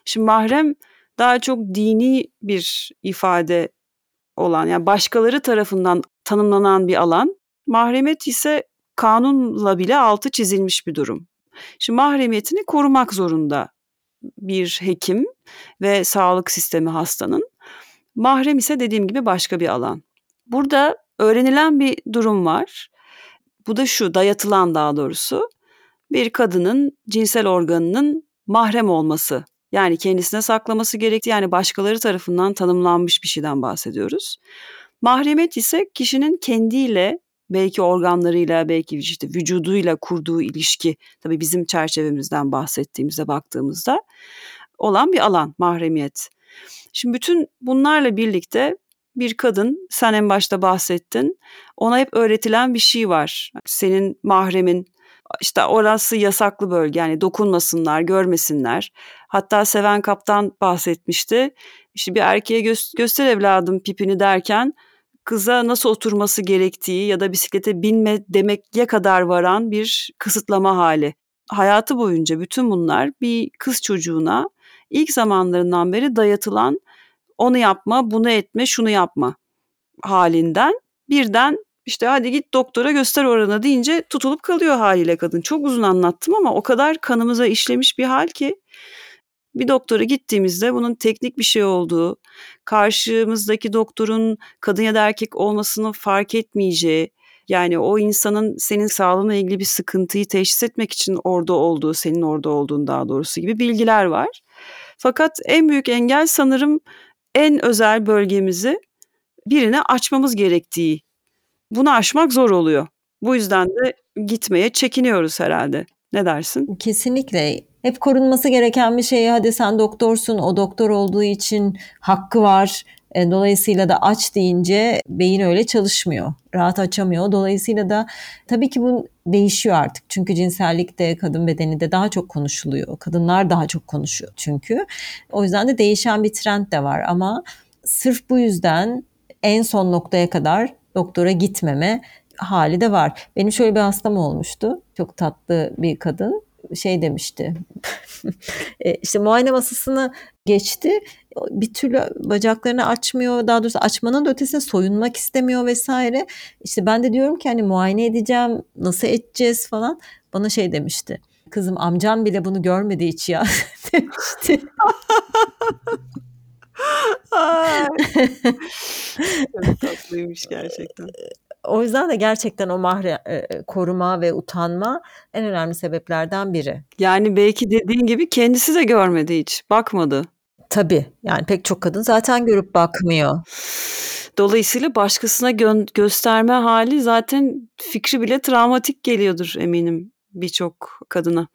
S3: Şimdi mahrem daha çok dini bir ifade olan yani başkaları tarafından tanımlanan bir alan. Mahremiyet ise kanunla bile altı çizilmiş bir durum. Şimdi mahremiyetini korumak zorunda bir hekim ve sağlık sistemi hastanın. Mahrem ise dediğim gibi başka bir alan. Burada öğrenilen bir durum var. Bu da şu dayatılan daha doğrusu bir kadının cinsel organının mahrem olması. Yani kendisine saklaması gerektiği yani başkaları tarafından tanımlanmış bir şeyden bahsediyoruz. Mahremiyet ise kişinin kendiyle belki organlarıyla belki işte vücuduyla kurduğu ilişki tabii bizim çerçevemizden bahsettiğimizde baktığımızda olan bir alan mahremiyet. Şimdi bütün bunlarla birlikte bir kadın sen en başta bahsettin ona hep öğretilen bir şey var. Senin mahremin işte orası yasaklı bölge yani dokunmasınlar, görmesinler. Hatta Seven Kaptan bahsetmişti. İşte bir erkeğe gö- göster evladım pipini derken kıza nasıl oturması gerektiği ya da bisiklete binme demekye kadar varan bir kısıtlama hali. Hayatı boyunca bütün bunlar bir kız çocuğuna ilk zamanlarından beri dayatılan onu yapma, bunu etme, şunu yapma halinden birden işte hadi git doktora göster oranı deyince tutulup kalıyor haliyle kadın. Çok uzun anlattım ama o kadar kanımıza işlemiş bir hal ki bir doktora gittiğimizde bunun teknik bir şey olduğu, karşımızdaki doktorun kadın ya da erkek olmasını fark etmeyeceği, yani o insanın senin sağlığına ilgili bir sıkıntıyı teşhis etmek için orada olduğu, senin orada olduğun daha doğrusu gibi bilgiler var. Fakat en büyük engel sanırım en özel bölgemizi birine açmamız gerektiği. Bunu aşmak zor oluyor. Bu yüzden de gitmeye çekiniyoruz herhalde. Ne dersin?
S2: Kesinlikle. Hep korunması gereken bir şey. Hadi sen doktorsun, o doktor olduğu için hakkı var. E, dolayısıyla da aç deyince beyin öyle çalışmıyor. Rahat açamıyor. Dolayısıyla da tabii ki bu değişiyor artık. Çünkü cinsellikte, kadın bedeni de daha çok konuşuluyor. Kadınlar daha çok konuşuyor çünkü. O yüzden de değişen bir trend de var ama sırf bu yüzden en son noktaya kadar doktora gitmeme hali de var. Benim şöyle bir hastam olmuştu. Çok tatlı bir kadın şey demişti. *laughs* e, işte muayene masasını geçti. Bir türlü bacaklarını açmıyor. Daha doğrusu açmanın da ötesine soyunmak istemiyor vesaire. İşte ben de diyorum ki hani muayene edeceğim. Nasıl edeceğiz falan. Bana şey demişti. Kızım amcam bile bunu görmedi hiç ya *laughs* demişti. *laughs* *laughs*
S3: Çok tatlıymış gerçekten.
S2: O yüzden de gerçekten o mahre e, koruma ve utanma en önemli sebeplerden biri.
S3: Yani belki dediğin gibi kendisi de görmedi hiç, bakmadı.
S2: Tabii yani pek çok kadın zaten görüp bakmıyor.
S3: Dolayısıyla başkasına gö- gösterme hali zaten fikri bile travmatik geliyordur eminim birçok kadına.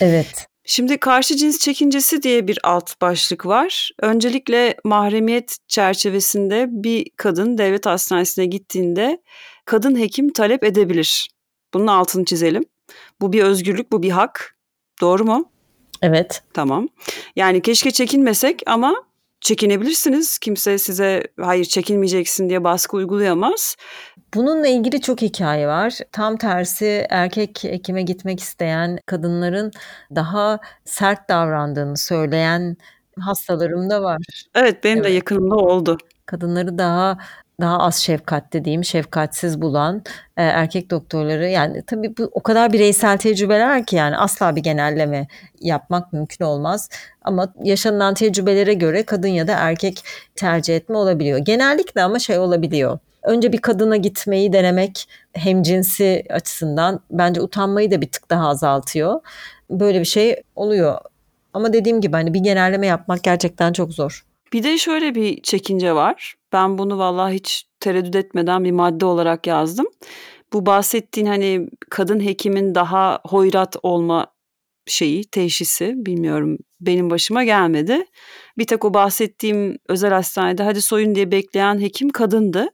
S2: Evet.
S3: Şimdi karşı cins çekincesi diye bir alt başlık var. Öncelikle mahremiyet çerçevesinde bir kadın devlet hastanesine gittiğinde kadın hekim talep edebilir. Bunun altını çizelim. Bu bir özgürlük, bu bir hak. Doğru mu?
S2: Evet.
S3: Tamam. Yani keşke çekinmesek ama çekinebilirsiniz. Kimse size hayır çekinmeyeceksin diye baskı uygulayamaz.
S2: Bununla ilgili çok hikaye var. Tam tersi erkek hekime gitmek isteyen kadınların daha sert davrandığını söyleyen hastalarım da var.
S3: Evet benim evet. de yakınımda oldu.
S2: Kadınları daha daha az şefkat dediğim, şefkatsiz bulan e, erkek doktorları yani tabii bu o kadar bireysel tecrübeler ki yani asla bir genelleme yapmak mümkün olmaz. Ama yaşanılan tecrübelere göre kadın ya da erkek tercih etme olabiliyor. Genellikle ama şey olabiliyor. Önce bir kadına gitmeyi denemek hem cinsi açısından bence utanmayı da bir tık daha azaltıyor. Böyle bir şey oluyor. Ama dediğim gibi hani bir genelleme yapmak gerçekten çok zor.
S3: Bir de şöyle bir çekince var. Ben bunu vallahi hiç tereddüt etmeden bir madde olarak yazdım. Bu bahsettiğin hani kadın hekimin daha hoyrat olma şeyi, teşhisi bilmiyorum benim başıma gelmedi. Bir tek o bahsettiğim özel hastanede hadi soyun diye bekleyen hekim kadındı.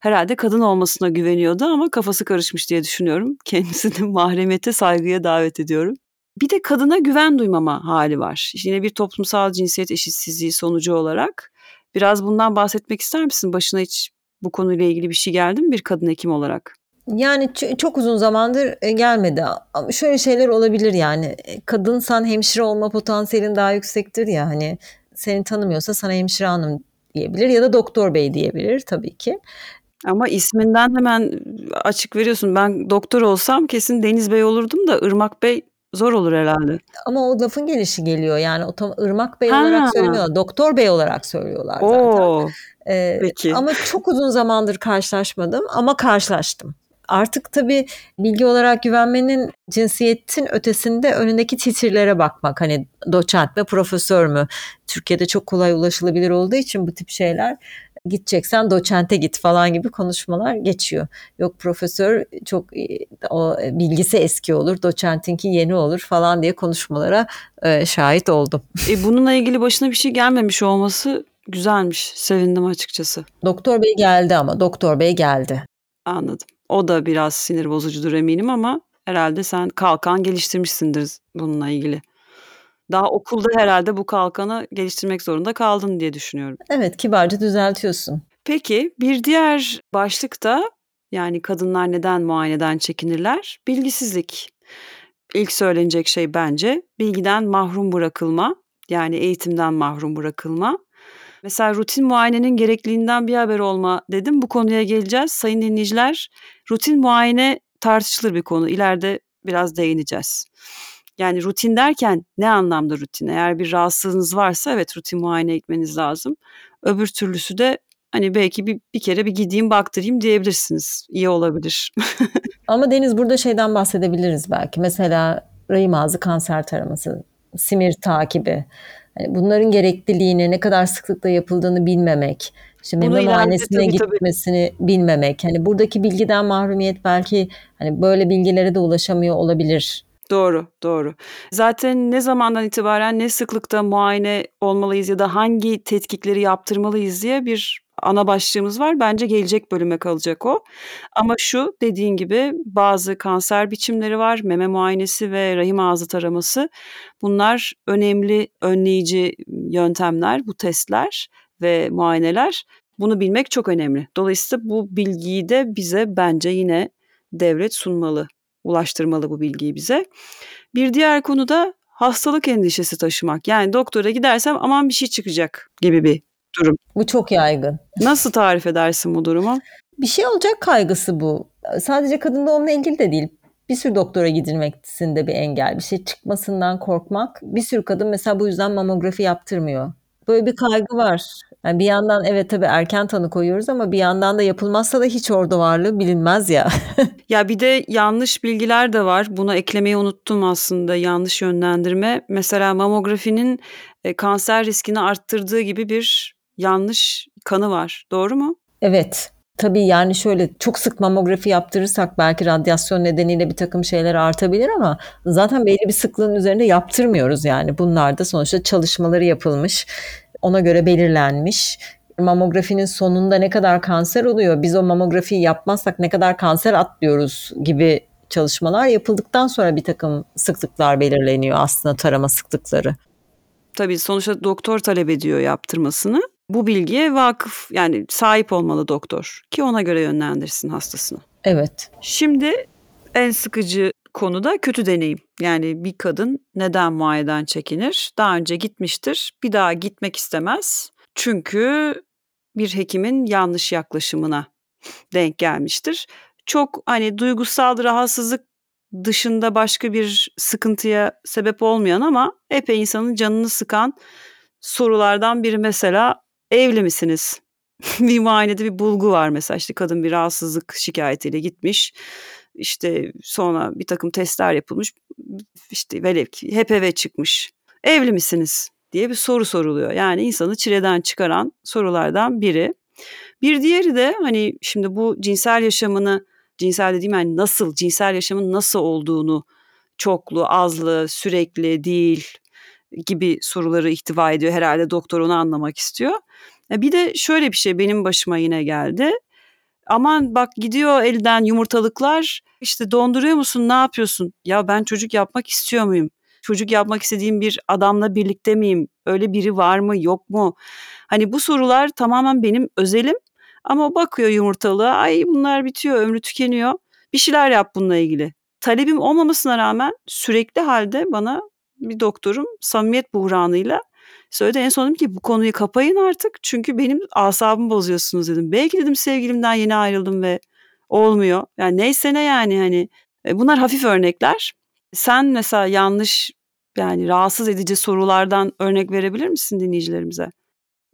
S3: Herhalde kadın olmasına güveniyordu ama kafası karışmış diye düşünüyorum. Kendisini *laughs* mahremiyete saygıya davet ediyorum. Bir de kadına güven duymama hali var. Yine bir toplumsal cinsiyet eşitsizliği sonucu olarak. Biraz bundan bahsetmek ister misin? Başına hiç bu konuyla ilgili bir şey geldi mi bir kadın hekim olarak?
S2: Yani çok uzun zamandır e, gelmedi. Ama şöyle şeyler olabilir yani. E, kadınsan hemşire olma potansiyelin daha yüksektir ya hani seni tanımıyorsa sana hemşire hanım diyebilir ya da doktor bey diyebilir tabii ki.
S3: Ama isminden hemen açık veriyorsun. Ben doktor olsam kesin Deniz Bey olurdum da Irmak Bey zor olur herhalde.
S2: Ama o lafın gelişi geliyor. Yani o tam Irmak Bey ha. olarak söylemiyorlar. Doktor Bey olarak söylüyorlar zaten.
S3: Oo,
S2: ee,
S3: peki.
S2: Ama çok uzun zamandır karşılaşmadım ama karşılaştım. Artık tabii bilgi olarak güvenmenin cinsiyetin ötesinde önündeki titirlere bakmak. Hani doçent mi profesör mü? Türkiye'de çok kolay ulaşılabilir olduğu için bu tip şeyler gideceksen doçente git falan gibi konuşmalar geçiyor. Yok profesör çok o bilgisi eski olur, doçentinki yeni olur falan diye konuşmalara e, şahit oldum. *laughs*
S3: E, bununla ilgili başına bir şey gelmemiş olması güzelmiş. Sevindim açıkçası.
S2: Doktor bey geldi ama doktor bey geldi.
S3: Anladım. O da biraz sinir bozucudur eminim ama herhalde sen kalkan geliştirmişsindir bununla ilgili. Daha okulda herhalde bu kalkanı geliştirmek zorunda kaldın diye düşünüyorum.
S2: Evet, kibarca düzeltiyorsun.
S3: Peki bir diğer başlık da yani kadınlar neden muayeneden çekinirler? Bilgisizlik. İlk söylenecek şey bence bilgiden mahrum bırakılma. Yani eğitimden mahrum bırakılma. Mesela rutin muayenenin gerekliliğinden bir haber olma dedim. Bu konuya geleceğiz. Sayın dinleyiciler, rutin muayene tartışılır bir konu. İleride biraz değineceğiz. Yani rutin derken ne anlamda rutin? Eğer bir rahatsızlığınız varsa evet rutin muayene etmeniz lazım. Öbür türlüsü de hani belki bir, bir kere bir gideyim baktırayım diyebilirsiniz. İyi olabilir. *laughs*
S2: Ama Deniz burada şeyden bahsedebiliriz belki. Mesela rahim ağzı kanser taraması, simir takibi. Yani bunların gerekliliğini, ne kadar sıklıkla yapıldığını bilmemek, işte meme muayenesine gitmesini tabii. bilmemek. Hani buradaki bilgiden mahrumiyet belki hani böyle bilgilere de ulaşamıyor olabilir.
S3: Doğru, doğru. Zaten ne zamandan itibaren ne sıklıkta muayene olmalıyız ya da hangi tetkikleri yaptırmalıyız diye bir ana başlığımız var. Bence gelecek bölüme kalacak o. Ama şu dediğin gibi bazı kanser biçimleri var. Meme muayenesi ve rahim ağzı taraması. Bunlar önemli önleyici yöntemler, bu testler ve muayeneler. Bunu bilmek çok önemli. Dolayısıyla bu bilgiyi de bize bence yine devlet sunmalı ulaştırmalı bu bilgiyi bize. Bir diğer konu da hastalık endişesi taşımak. Yani doktora gidersem aman bir şey çıkacak gibi bir durum.
S2: Bu çok yaygın.
S3: Nasıl tarif edersin bu durumu?
S2: Bir şey olacak kaygısı bu. Sadece kadın doğumla ilgili de değil. Bir sürü doktora gidilmesinde bir engel. Bir şey çıkmasından korkmak. Bir sürü kadın mesela bu yüzden mamografi yaptırmıyor. Böyle bir kaygı var. Yani bir yandan evet tabii erken tanı koyuyoruz ama bir yandan da yapılmazsa da hiç orada varlığı bilinmez ya. *laughs*
S3: ya bir de yanlış bilgiler de var. Buna eklemeyi unuttum aslında yanlış yönlendirme. Mesela mamografinin e, kanser riskini arttırdığı gibi bir yanlış kanı var. Doğru mu?
S2: Evet. Tabii yani şöyle çok sık mamografi yaptırırsak belki radyasyon nedeniyle bir takım şeyler artabilir ama zaten belli bir sıklığın üzerinde yaptırmıyoruz yani. Bunlar da sonuçta çalışmaları yapılmış ona göre belirlenmiş. Mamografinin sonunda ne kadar kanser oluyor, biz o mamografiyi yapmazsak ne kadar kanser atlıyoruz gibi çalışmalar yapıldıktan sonra bir takım sıklıklar belirleniyor aslında tarama sıklıkları.
S3: Tabii sonuçta doktor talep ediyor yaptırmasını. Bu bilgiye vakıf yani sahip olmalı doktor ki ona göre yönlendirsin hastasını.
S2: Evet.
S3: Şimdi en sıkıcı konu da kötü deneyim. Yani bir kadın neden muayeneden çekinir? Daha önce gitmiştir, bir daha gitmek istemez. Çünkü bir hekimin yanlış yaklaşımına denk gelmiştir. Çok hani duygusal rahatsızlık dışında başka bir sıkıntıya sebep olmayan ama epey insanın canını sıkan sorulardan biri mesela evli misiniz? *laughs* bir muayenede bir bulgu var mesela işte kadın bir rahatsızlık şikayetiyle gitmiş işte sonra bir takım testler yapılmış. İşte velev ki HPV çıkmış. Evli misiniz? diye bir soru soruluyor. Yani insanı çileden çıkaran sorulardan biri. Bir diğeri de hani şimdi bu cinsel yaşamını cinsel dediğim yani nasıl cinsel yaşamın nasıl olduğunu çoklu, azlı, sürekli değil gibi soruları ihtiva ediyor. Herhalde doktor onu anlamak istiyor. Bir de şöyle bir şey benim başıma yine geldi. Aman bak gidiyor elden yumurtalıklar. İşte donduruyor musun? Ne yapıyorsun? Ya ben çocuk yapmak istiyor muyum? Çocuk yapmak istediğim bir adamla birlikte miyim? Öyle biri var mı, yok mu? Hani bu sorular tamamen benim özelim. Ama bakıyor yumurtalığa, ay bunlar bitiyor, ömrü tükeniyor. Bir şeyler yap bununla ilgili. Talebim olmamasına rağmen sürekli halde bana bir doktorum samimiyet buhranıyla Söyledi en son dedim ki bu konuyu kapayın artık çünkü benim asabımı bozuyorsunuz dedim. Belki dedim sevgilimden yeni ayrıldım ve olmuyor. Yani neyse ne yani hani e, bunlar hafif örnekler. Sen mesela yanlış yani rahatsız edici sorulardan örnek verebilir misin dinleyicilerimize?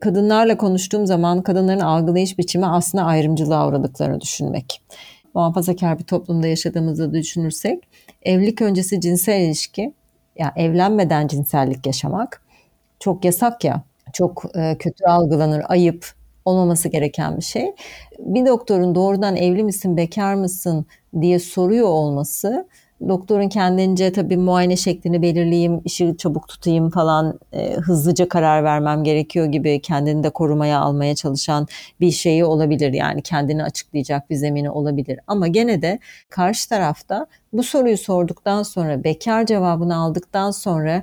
S2: Kadınlarla konuştuğum zaman kadınların algılayış biçimi aslında ayrımcılığa uğradıklarını düşünmek. Muhafazakar bir toplumda yaşadığımızı düşünürsek evlilik öncesi cinsel ilişki ya yani evlenmeden cinsellik yaşamak çok yasak ya çok e, kötü algılanır ayıp olmaması gereken bir şey. Bir doktorun doğrudan evli misin bekar mısın diye soruyor olması doktorun kendince tabii muayene şeklini belirleyeyim, işi çabuk tutayım falan e, hızlıca karar vermem gerekiyor gibi kendini de korumaya almaya çalışan bir şeyi olabilir. Yani kendini açıklayacak bir zemini olabilir. Ama gene de karşı tarafta bu soruyu sorduktan sonra bekar cevabını aldıktan sonra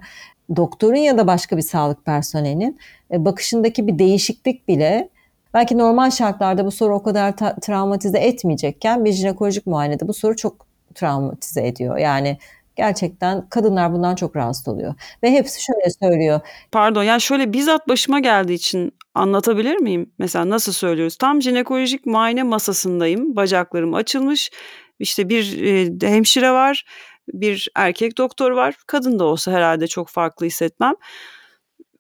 S2: doktorun ya da başka bir sağlık personelinin e, bakışındaki bir değişiklik bile belki normal şartlarda bu soru o kadar ta- travmatize etmeyecekken bir jinekolojik muayenede bu soru çok travmatize ediyor. Yani gerçekten kadınlar bundan çok rahatsız oluyor. Ve hepsi şöyle söylüyor.
S3: Pardon yani şöyle bizzat başıma geldiği için anlatabilir miyim? Mesela nasıl söylüyoruz? Tam jinekolojik muayene masasındayım. Bacaklarım açılmış. İşte bir e, hemşire var. Bir erkek doktor var. Kadın da olsa herhalde çok farklı hissetmem.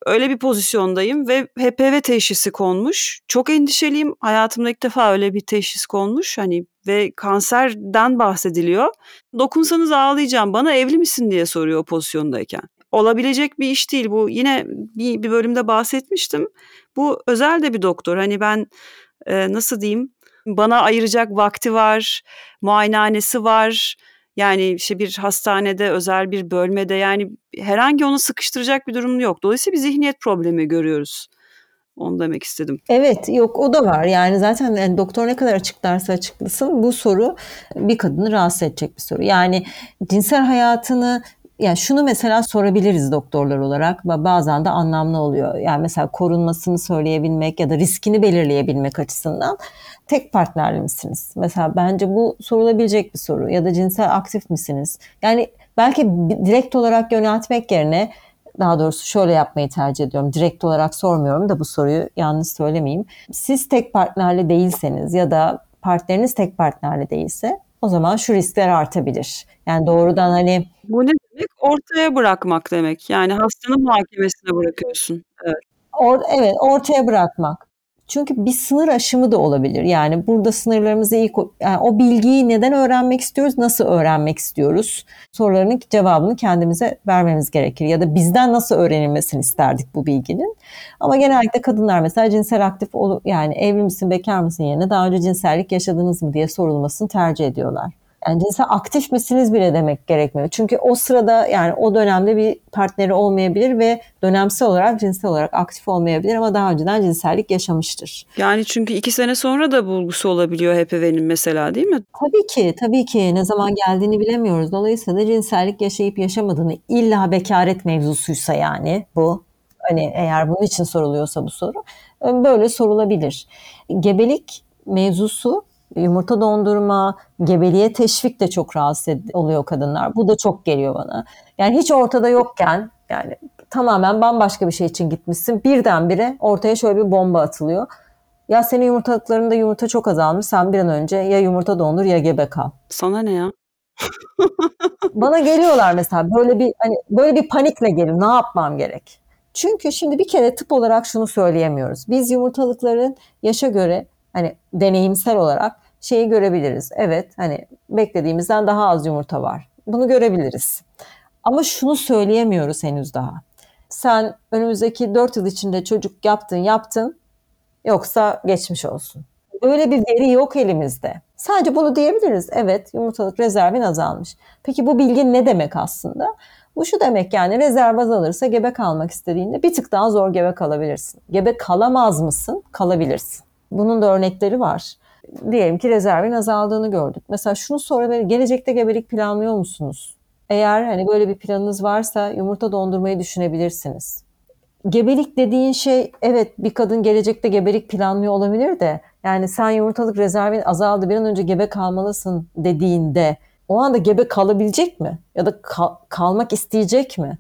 S3: Öyle bir pozisyondayım ve HPV teşhisi konmuş. Çok endişeliyim. Hayatımda ilk defa öyle bir teşhis konmuş. Hani ve kanserden bahsediliyor. Dokunsanız ağlayacağım. Bana evli misin diye soruyor o pozisyondayken. Olabilecek bir iş değil bu. Yine bir, bir bölümde bahsetmiştim. Bu özel de bir doktor. Hani ben e, nasıl diyeyim? Bana ayıracak vakti var, muayenehanesi var yani işte bir hastanede, özel bir bölmede yani herhangi onu sıkıştıracak bir durum yok. Dolayısıyla bir zihniyet problemi görüyoruz. Onu demek istedim.
S2: Evet yok o da var. Yani zaten yani doktor ne kadar açıklarsa açıklasın bu soru bir kadını rahatsız edecek bir soru. Yani cinsel hayatını yani şunu mesela sorabiliriz doktorlar olarak bazen de anlamlı oluyor. Yani mesela korunmasını söyleyebilmek ya da riskini belirleyebilmek açısından tek partnerli misiniz? Mesela bence bu sorulabilecek bir soru ya da cinsel aktif misiniz? Yani belki direkt olarak yöneltmek yerine daha doğrusu şöyle yapmayı tercih ediyorum. Direkt olarak sormuyorum da bu soruyu yanlış söylemeyeyim. Siz tek partnerli değilseniz ya da partneriniz tek partnerli değilse o zaman şu riskler artabilir. Yani doğrudan hani
S3: bu ne demek? Ortaya bırakmak demek. Yani hastanın muhakemesine bırakıyorsun. Evet.
S2: Or, evet, ortaya bırakmak. Çünkü bir sınır aşımı da olabilir. Yani burada sınırlarımızı ilk yani o bilgiyi neden öğrenmek istiyoruz, nasıl öğrenmek istiyoruz? Sorularının cevabını kendimize vermemiz gerekir ya da bizden nasıl öğrenilmesini isterdik bu bilginin. Ama genellikle kadınlar mesela cinsel aktif yani evli misin, bekar mısın yerine daha önce cinsellik yaşadınız mı diye sorulmasını tercih ediyorlar. Yani cinsel aktif misiniz bile demek gerekmiyor. Çünkü o sırada yani o dönemde bir partneri olmayabilir ve dönemsel olarak cinsel olarak aktif olmayabilir ama daha önceden cinsellik yaşamıştır.
S3: Yani çünkü iki sene sonra da bulgusu olabiliyor HPV'nin mesela değil mi?
S2: Tabii ki tabii ki ne zaman geldiğini bilemiyoruz. Dolayısıyla cinsellik yaşayıp yaşamadığını illa bekaret mevzusuysa yani bu hani eğer bunun için soruluyorsa bu soru böyle sorulabilir. Gebelik mevzusu yumurta dondurma, gebeliğe teşvik de çok rahatsız oluyor kadınlar. Bu da çok geliyor bana. Yani hiç ortada yokken yani tamamen bambaşka bir şey için gitmişsin. Birdenbire ortaya şöyle bir bomba atılıyor. Ya senin yumurtalıklarında yumurta çok azalmış. Sen bir an önce ya yumurta dondur ya gebe kal.
S3: Sana ne ya? *laughs*
S2: Bana geliyorlar mesela böyle bir hani böyle bir panikle gelin. Ne yapmam gerek? Çünkü şimdi bir kere tıp olarak şunu söyleyemiyoruz. Biz yumurtalıkların yaşa göre hani deneyimsel olarak şeyi görebiliriz. Evet hani beklediğimizden daha az yumurta var. Bunu görebiliriz. Ama şunu söyleyemiyoruz henüz daha. Sen önümüzdeki 4 yıl içinde çocuk yaptın yaptın yoksa geçmiş olsun. Öyle bir veri yok elimizde. Sadece bunu diyebiliriz. Evet yumurtalık rezervin azalmış. Peki bu bilgi ne demek aslında? Bu şu demek yani rezerv azalırsa gebe kalmak istediğinde bir tık daha zor gebe kalabilirsin. Gebe kalamaz mısın? Kalabilirsin. Bunun da örnekleri var. Diyelim ki rezervin azaldığını gördük. Mesela şunu sorabilir, gelecekte gebelik planlıyor musunuz? Eğer hani böyle bir planınız varsa yumurta dondurmayı düşünebilirsiniz. Gebelik dediğin şey evet bir kadın gelecekte gebelik planlıyor olabilir de yani sen yumurtalık rezervin azaldı bir an önce gebe kalmalısın dediğinde o anda gebe kalabilecek mi? Ya da kal- kalmak isteyecek mi?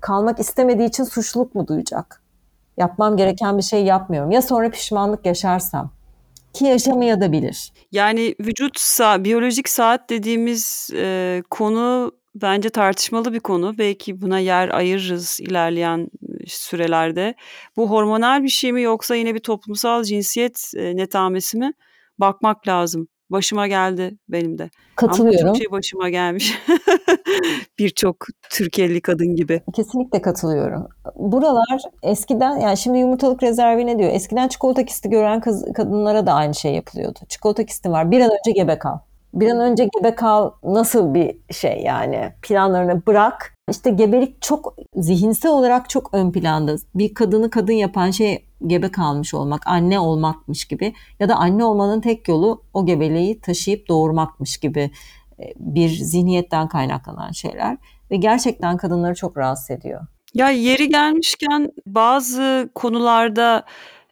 S2: kalmak istemediği için suçluluk mu duyacak? Yapmam gereken bir şey yapmıyorum. Ya sonra pişmanlık yaşarsam? Ki yaşamayabilir.
S3: Yani vücut sa biyolojik saat dediğimiz, eee, konu bence tartışmalı bir konu. Belki buna yer ayırırız ilerleyen, sürelerde. Bu hormonal bir şey mi yoksa yine bir toplumsal cinsiyet, eee, netamesi mi? Bakmak lazım. Başıma geldi benim de. Ama
S2: Katılıyorum.
S3: çok şey başıma gelmiş. *laughs* Birçok Türkiye'li kadın gibi.
S2: Kesinlikle katılıyorum. Buralar eskiden yani şimdi yumurtalık rezervi ne diyor? Eskiden çikolata kisti gören kız, kadınlara da aynı şey yapılıyordu. Çikolata kisti var. Bir an önce gebe kal. Bir an önce gebe kal nasıl bir şey yani? Planlarını bırak. İşte gebelik çok zihinsel olarak çok ön planda. Bir kadını kadın yapan şey gebe kalmış olmak, anne olmakmış gibi ya da anne olmanın tek yolu o gebeliği taşıyıp doğurmakmış gibi bir zihniyetten kaynaklanan şeyler ve gerçekten kadınları çok rahatsız ediyor.
S3: Ya yeri gelmişken bazı konularda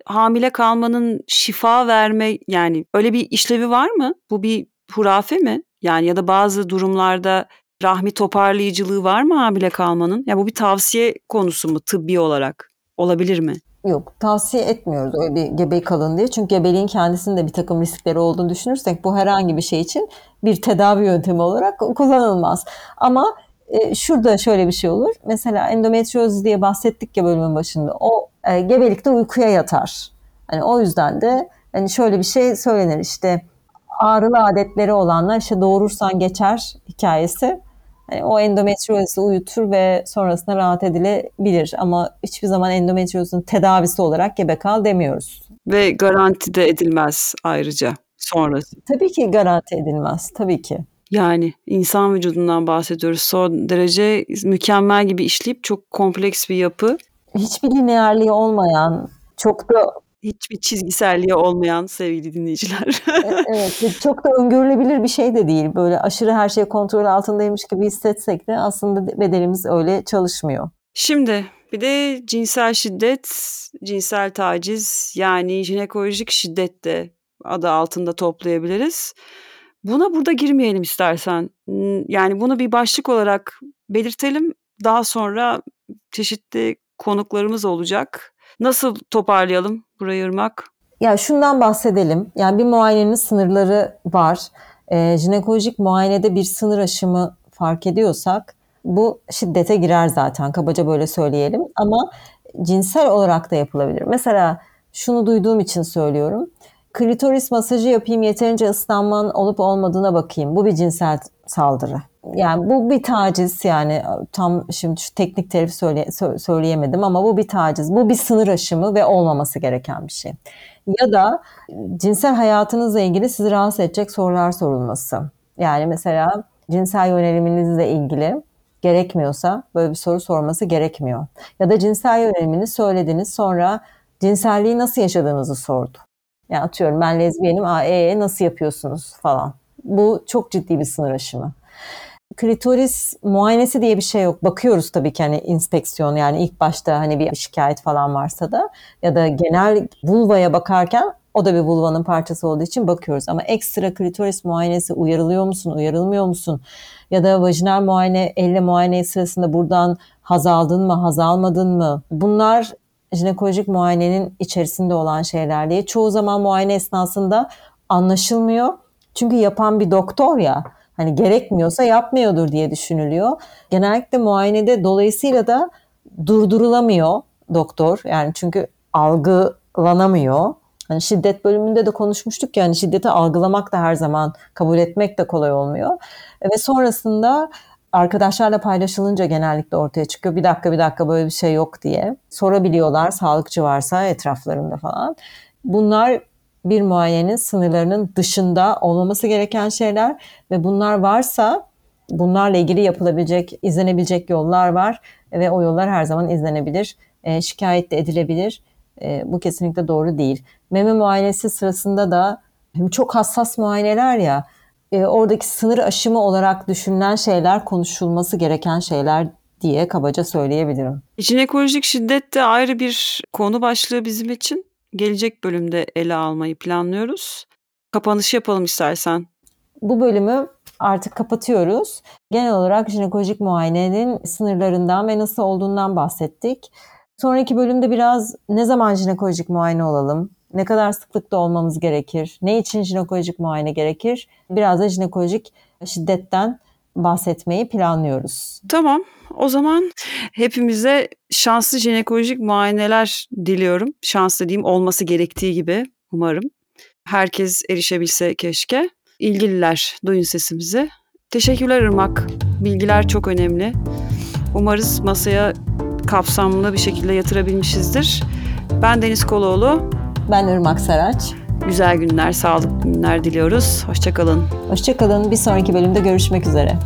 S3: hamile kalmanın şifa verme yani öyle bir işlevi var mı? Bu bir hurafe mi? Yani ya da bazı durumlarda rahmi toparlayıcılığı var mı hamile kalmanın? Ya bu bir tavsiye konusu mu tıbbi olarak? Olabilir mi?
S2: Yok tavsiye etmiyoruz öyle bir gebe kalın diye. Çünkü gebeliğin kendisinde bir takım riskleri olduğunu düşünürsek bu herhangi bir şey için bir tedavi yöntemi olarak kullanılmaz. Ama e, şurada şöyle bir şey olur. Mesela endometrioz diye bahsettik ya bölümün başında. O e, gebelikte uykuya yatar. Hani o yüzden de hani şöyle bir şey söylenir işte ağrılı adetleri olanlar işte doğurursan geçer hikayesi. Yani o endometriozu uyutur ve sonrasında rahat edilebilir. Ama hiçbir zaman endometriozun tedavisi olarak gebe kal demiyoruz.
S3: Ve garanti de edilmez ayrıca sonrası.
S2: Tabii ki garanti edilmez. Tabii ki.
S3: Yani insan vücudundan bahsediyoruz. Son derece mükemmel gibi işleyip çok kompleks bir yapı.
S2: Hiçbir lineerliği olmayan, çok da
S3: hiçbir çizgiselliği olmayan sevgili dinleyiciler.
S2: evet, çok da öngörülebilir bir şey de değil. Böyle aşırı her şey kontrol altındaymış gibi hissetsek de aslında bedenimiz öyle çalışmıyor.
S3: Şimdi bir de cinsel şiddet, cinsel taciz yani jinekolojik şiddet de adı altında toplayabiliriz. Buna burada girmeyelim istersen. Yani bunu bir başlık olarak belirtelim. Daha sonra çeşitli konuklarımız olacak. Nasıl toparlayalım burayı Irmak?
S2: Ya şundan bahsedelim. Yani bir muayenenin sınırları var. E, jinekolojik muayenede bir sınır aşımı fark ediyorsak bu şiddete girer zaten kabaca böyle söyleyelim. Ama cinsel olarak da yapılabilir. Mesela şunu duyduğum için söylüyorum. Klitoris masajı yapayım yeterince ıslanman olup olmadığına bakayım. Bu bir cinsel saldırı. Yani bu bir taciz yani tam şimdi şu teknik terif söyle, söyleyemedim ama bu bir taciz. Bu bir sınır aşımı ve olmaması gereken bir şey. Ya da cinsel hayatınızla ilgili sizi rahatsız edecek sorular sorulması. Yani mesela cinsel yöneliminizle ilgili gerekmiyorsa böyle bir soru sorması gerekmiyor. Ya da cinsel yönelimini söylediniz sonra cinselliği nasıl yaşadığınızı sordu. Yani atıyorum ben lezbiyenim, aa ee, nasıl yapıyorsunuz falan. Bu çok ciddi bir sınır aşımı. Klitoris muayenesi diye bir şey yok. Bakıyoruz tabii ki hani inspeksiyon yani ilk başta hani bir şikayet falan varsa da ya da genel vulvaya bakarken o da bir vulvanın parçası olduğu için bakıyoruz. Ama ekstra klitoris muayenesi uyarılıyor musun, uyarılmıyor musun? Ya da vajinal muayene, elle muayene sırasında buradan haz aldın mı, haz almadın mı? Bunlar jinekolojik muayenenin içerisinde olan şeyler diye. Çoğu zaman muayene esnasında anlaşılmıyor. Çünkü yapan bir doktor ya hani gerekmiyorsa yapmıyordur diye düşünülüyor. Genellikle muayenede dolayısıyla da durdurulamıyor doktor. Yani çünkü algılanamıyor. Hani şiddet bölümünde de konuşmuştuk ya hani şiddeti algılamak da her zaman kabul etmek de kolay olmuyor. Ve sonrasında arkadaşlarla paylaşılınca genellikle ortaya çıkıyor. Bir dakika bir dakika böyle bir şey yok diye. Sorabiliyorlar sağlıkçı varsa etraflarında falan. Bunlar bir muayenenin sınırlarının dışında olmaması gereken şeyler ve bunlar varsa bunlarla ilgili yapılabilecek, izlenebilecek yollar var ve o yollar her zaman izlenebilir, e, şikayet de edilebilir. E, bu kesinlikle doğru değil. Meme muayenesi sırasında da çok hassas muayeneler ya, e, oradaki sınır aşımı olarak düşünülen şeyler konuşulması gereken şeyler diye kabaca söyleyebilirim.
S3: Jinekolojik şiddet de ayrı bir konu başlığı bizim için. Gelecek bölümde ele almayı planlıyoruz. Kapanış yapalım istersen.
S2: Bu bölümü artık kapatıyoruz. Genel olarak jinekolojik muayenenin sınırlarından ve nasıl olduğundan bahsettik. Sonraki bölümde biraz ne zaman jinekolojik muayene olalım, ne kadar sıklıkta olmamız gerekir, ne için jinekolojik muayene gerekir, biraz da jinekolojik şiddetten bahsetmeyi planlıyoruz.
S3: Tamam. O zaman hepimize şanslı jinekolojik muayeneler diliyorum. Şanslı diyeyim olması gerektiği gibi umarım. Herkes erişebilse keşke. İlgililer duyun sesimizi. Teşekkürler Irmak. Bilgiler çok önemli. Umarız masaya kapsamlı bir şekilde yatırabilmişizdir. Ben Deniz Koloğlu.
S2: Ben Irmak Saraç.
S3: Güzel günler, sağlıklı günler diliyoruz. Hoşçakalın.
S2: Hoşçakalın. Bir sonraki bölümde görüşmek üzere.